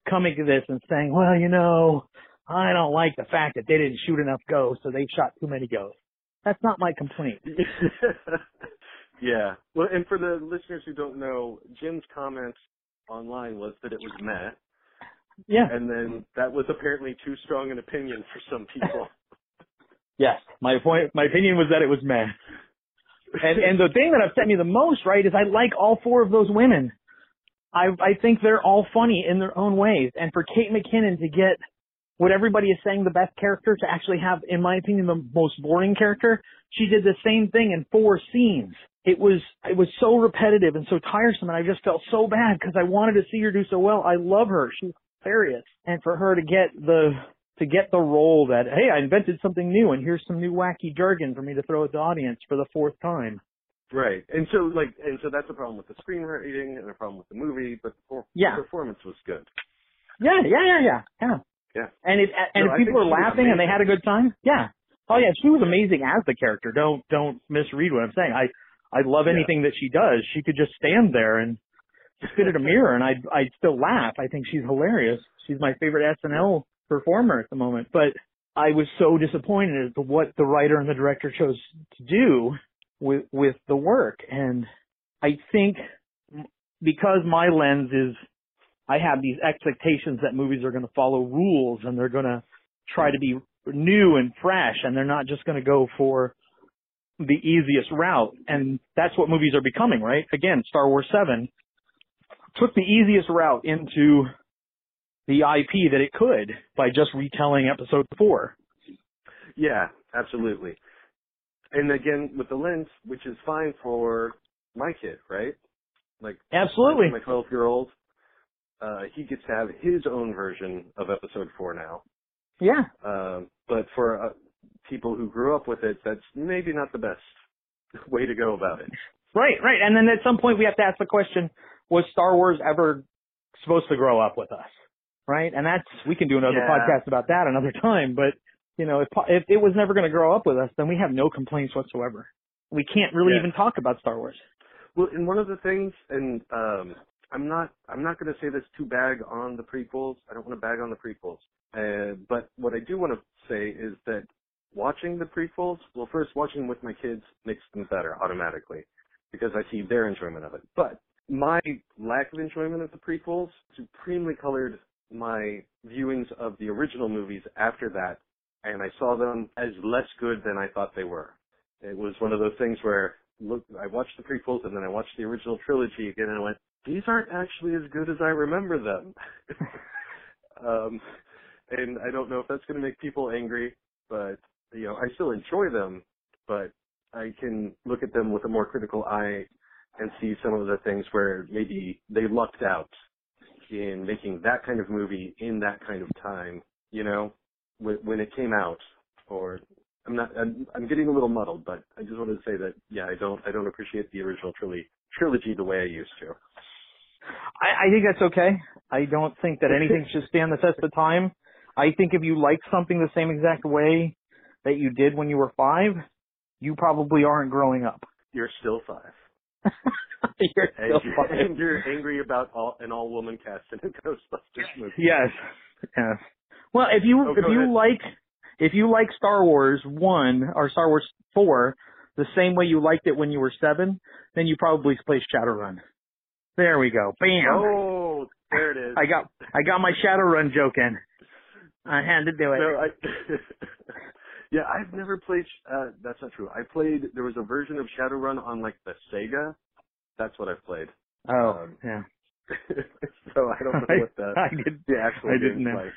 [SPEAKER 3] coming to this and saying, well, you know, I don't like the fact that they didn't shoot enough ghosts, so they shot too many ghosts. That's not my complaint.
[SPEAKER 2] yeah. Well, and for the listeners who don't know, Jim's comment online was that it was meh.
[SPEAKER 3] Yeah.
[SPEAKER 2] And then that was apparently too strong an opinion for some people.
[SPEAKER 3] yes. My point, my opinion was that it was meh. And, and the thing that upset me the most, right, is I like all four of those women. I, I think they're all funny in their own ways. And for Kate McKinnon to get what everybody is saying the best character to actually have, in my opinion, the most boring character, she did the same thing in four scenes. It was, it was so repetitive and so tiresome and I just felt so bad because I wanted to see her do so well. I love her. She's hilarious. And for her to get the, to get the role that, hey, I invented something new and here's some new wacky jargon for me to throw at the audience for the fourth time.
[SPEAKER 2] Right. And so like and so that's a problem with the screenwriting and a problem with the movie, but the,
[SPEAKER 3] yeah.
[SPEAKER 2] performance was good.
[SPEAKER 3] Yeah, yeah, yeah, yeah. Yeah.
[SPEAKER 2] Yeah.
[SPEAKER 3] And if and
[SPEAKER 2] no,
[SPEAKER 3] if people are laughing and they had a good time, yeah. Oh yeah, she was amazing as the character. Don't don't misread what I'm saying. I I love anything yeah. that she does. She could just stand there and spit at a mirror and I'd I'd still laugh. I think she's hilarious. She's my favorite SNL performer at the moment. But I was so disappointed as to what the writer and the director chose to do with with the work and I think because my lens is I have these expectations that movies are going to follow rules and they're going to try to be new and fresh and they're not just going to go for the easiest route and that's what movies are becoming right again Star Wars 7 took the easiest route into the IP that it could by just retelling episode 4
[SPEAKER 2] yeah absolutely and again with the lens, which is fine for my kid, right? Like
[SPEAKER 3] absolutely,
[SPEAKER 2] my twelve year old, uh, he gets to have his own version of episode four now.
[SPEAKER 3] Yeah.
[SPEAKER 2] Um, but for uh, people who grew up with it, that's maybe not the best way to go about it.
[SPEAKER 3] Right, right. And then at some point we have to ask the question, was Star Wars ever supposed to grow up with us? Right? And that's, we can do another
[SPEAKER 2] yeah.
[SPEAKER 3] podcast about that another time, but you know, if, if it was never going to grow up with us, then we have no complaints whatsoever. We can't really
[SPEAKER 2] yeah.
[SPEAKER 3] even talk about Star Wars.
[SPEAKER 2] Well, and one of the things, and um, I'm not, I'm not going to say this too bag on the prequels. I don't want to bag on the prequels. Uh, but what I do want to say is that watching the prequels, well, first watching with my kids makes them better automatically because I see their enjoyment of it. But my lack of enjoyment of the prequels supremely colored my viewings of the original movies after that and I saw them as less good than I thought they were. It was one of those things where look, I watched the prequels and then I watched the original trilogy again and I went, these aren't actually as good as I remember them. um, and I don't know if that's going to make people angry, but you know, I still enjoy them, but I can look at them with a more critical eye and see some of the things where maybe they lucked out in making that kind of movie in that kind of time, you know? when it came out, or I'm not, I'm, I'm getting a little muddled, but I just wanted to say that, yeah, I don't, I don't appreciate the original trilogy, trilogy the way I used to.
[SPEAKER 3] I, I think that's okay. I don't think that anything should stand the test of time. I think if you like something the same exact way that you did when you were five, you probably aren't growing up.
[SPEAKER 2] You're still five.
[SPEAKER 3] you're still
[SPEAKER 2] and,
[SPEAKER 3] five.
[SPEAKER 2] And you're angry about all, an all woman cast in a Ghostbusters movie.
[SPEAKER 3] Yes. Yes. Well, if you
[SPEAKER 2] oh,
[SPEAKER 3] if you
[SPEAKER 2] ahead.
[SPEAKER 3] like if you like Star Wars one or Star Wars four the same way you liked it when you were seven, then you probably play Shadowrun. There we go. Bam.
[SPEAKER 2] Oh, there it is.
[SPEAKER 3] I got I got my Shadowrun joke in. I had to do it.
[SPEAKER 2] No, I, yeah, I've never played. Uh, that's not true. I played. There was a version of Shadowrun on like the Sega. That's what I've played.
[SPEAKER 3] Oh,
[SPEAKER 2] Um,
[SPEAKER 3] yeah.
[SPEAKER 2] so I don't know what the
[SPEAKER 3] I, I did.
[SPEAKER 2] the actual
[SPEAKER 3] I didn't know.
[SPEAKER 2] like.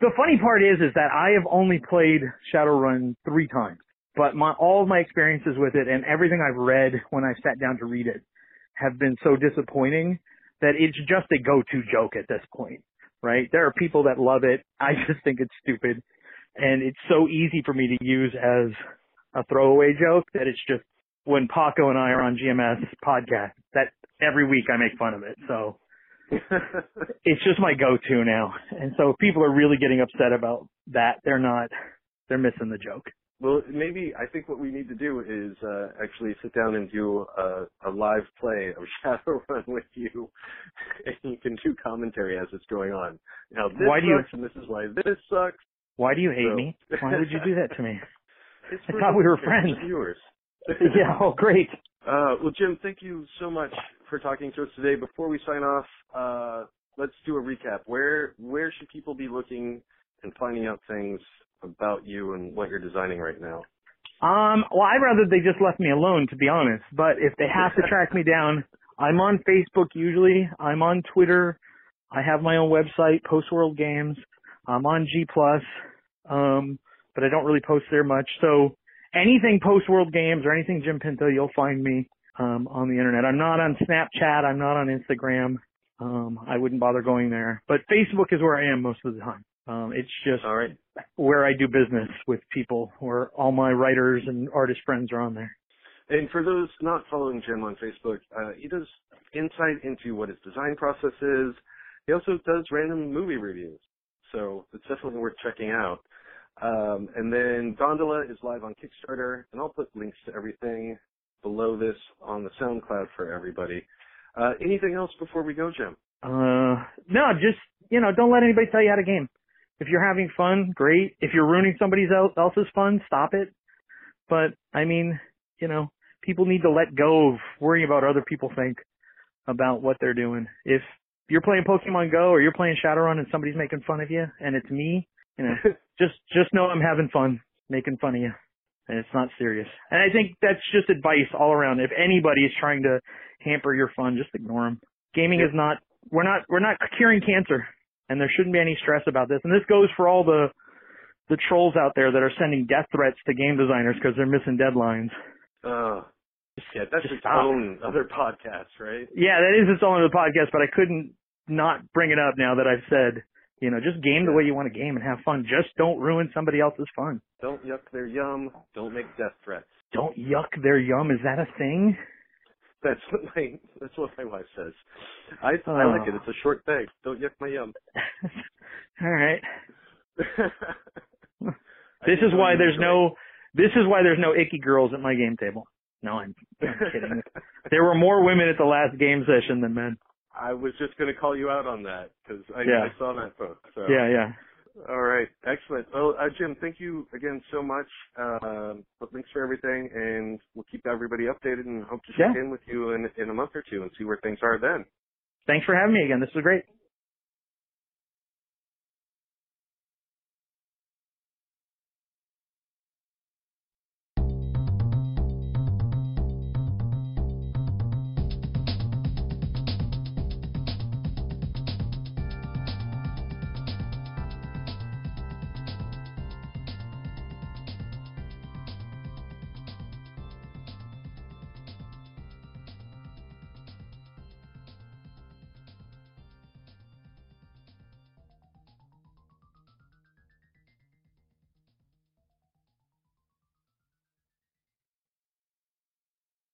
[SPEAKER 3] The funny part is, is that I have only played Shadowrun three times, but my all of my experiences with it and everything I've read when I sat down to read it have been so disappointing that it's just a go-to joke at this point, right? There are people that love it. I just think it's stupid, and it's so easy for me to use as a throwaway joke that it's just when Paco and I are on GMS podcast that every week I make fun of it. So it's just my go-to now. And so if people are really getting upset about that, they're not, they're missing the joke.
[SPEAKER 2] Well, maybe I think what we need to do is uh, actually sit down and do a, a live play of Shadowrun with you, and you can do commentary as it's going on. Now this
[SPEAKER 3] Why do you-
[SPEAKER 2] sucks, and this is why this sucks.
[SPEAKER 3] Why do you hate
[SPEAKER 2] So-
[SPEAKER 3] me? Why would you do that to me? I thought we were friends.
[SPEAKER 2] Viewers.
[SPEAKER 3] yeah. Oh, great.
[SPEAKER 2] Uh, well, Jim, thank you so much for talking to us today. Before we sign off, uh, let's do a recap. Where where should people be looking and finding out things about you and what you're designing right now?
[SPEAKER 3] Um, well, I'd rather they just left me alone, to be honest. But if they have to track me down, I'm on Facebook usually. I'm on Twitter. I have my own website, Post World Games. I'm on G Plus, um, but I don't really post there much. So anything Post World Games or anything Jim Pinto, you'll find me um, on the internet. I'm not on Snapchat. I'm not on Instagram. Um, I wouldn't bother going there. But Facebook is where I am most of the time. Um, it's just
[SPEAKER 2] right.
[SPEAKER 3] where I do business with people, where all my writers and artist friends are on there.
[SPEAKER 2] And for those not following Jim on Facebook, uh, he does insight into what his design process is. He also does random movie reviews, so it's definitely worth checking out. Um, and then Gondola is live on Kickstarter, and I'll put links to everything below this on the SoundCloud for everybody. Uh, anything else before we go, Jim?
[SPEAKER 3] Uh, no, just, you know, don't let anybody tell you how to game. If you're having fun, great. If you're ruining somebody else's fun, stop it. But, I mean, you know, people need to let go of worrying about what other people think about what they're doing. If you're playing Pokemon Go or you're playing Shadowrun and somebody's making fun of you and it's me, you know, just just know I'm having fun making fun of you, and it's not serious. And I think that's just advice all around. If anybody is trying to hamper your fun, just ignore them. Gaming
[SPEAKER 2] Yep.
[SPEAKER 3] is not we're not we're not curing cancer, and there shouldn't be any stress about this. And this goes for all the the trolls out there that are sending death threats to game designers because they're missing deadlines.
[SPEAKER 2] Uh, yeah, that's its
[SPEAKER 3] stop.
[SPEAKER 2] own other podcast, right?
[SPEAKER 3] Yeah, that is its own other podcast, but I couldn't not bring it up now that I've said, you know, just game the way you want to game and have fun. Just don't ruin somebody else's fun.
[SPEAKER 2] Don't yuck their yum. Don't make death threats.
[SPEAKER 3] Don't yuck their yum. Is that a thing?
[SPEAKER 2] That's what my that's what my wife says. I I like it. Ah. It's a short thing. Don't yuck my yum.
[SPEAKER 3] All right. This is why there's no this is why there's no icky girls at my game table. No, I'm, I'm kidding. there were more women at the last game session than men.
[SPEAKER 2] I was just going to call you out on that because I,
[SPEAKER 3] Yeah.
[SPEAKER 2] I saw that post. So.
[SPEAKER 3] Yeah, yeah.
[SPEAKER 2] All right. Excellent. Well, uh, Jim, thank you again so much. Um, put links for everything, and we'll keep everybody updated and hope to check
[SPEAKER 3] Yeah.
[SPEAKER 2] in with you in in a month or two and see where things are then.
[SPEAKER 3] Thanks for having me again. This was great.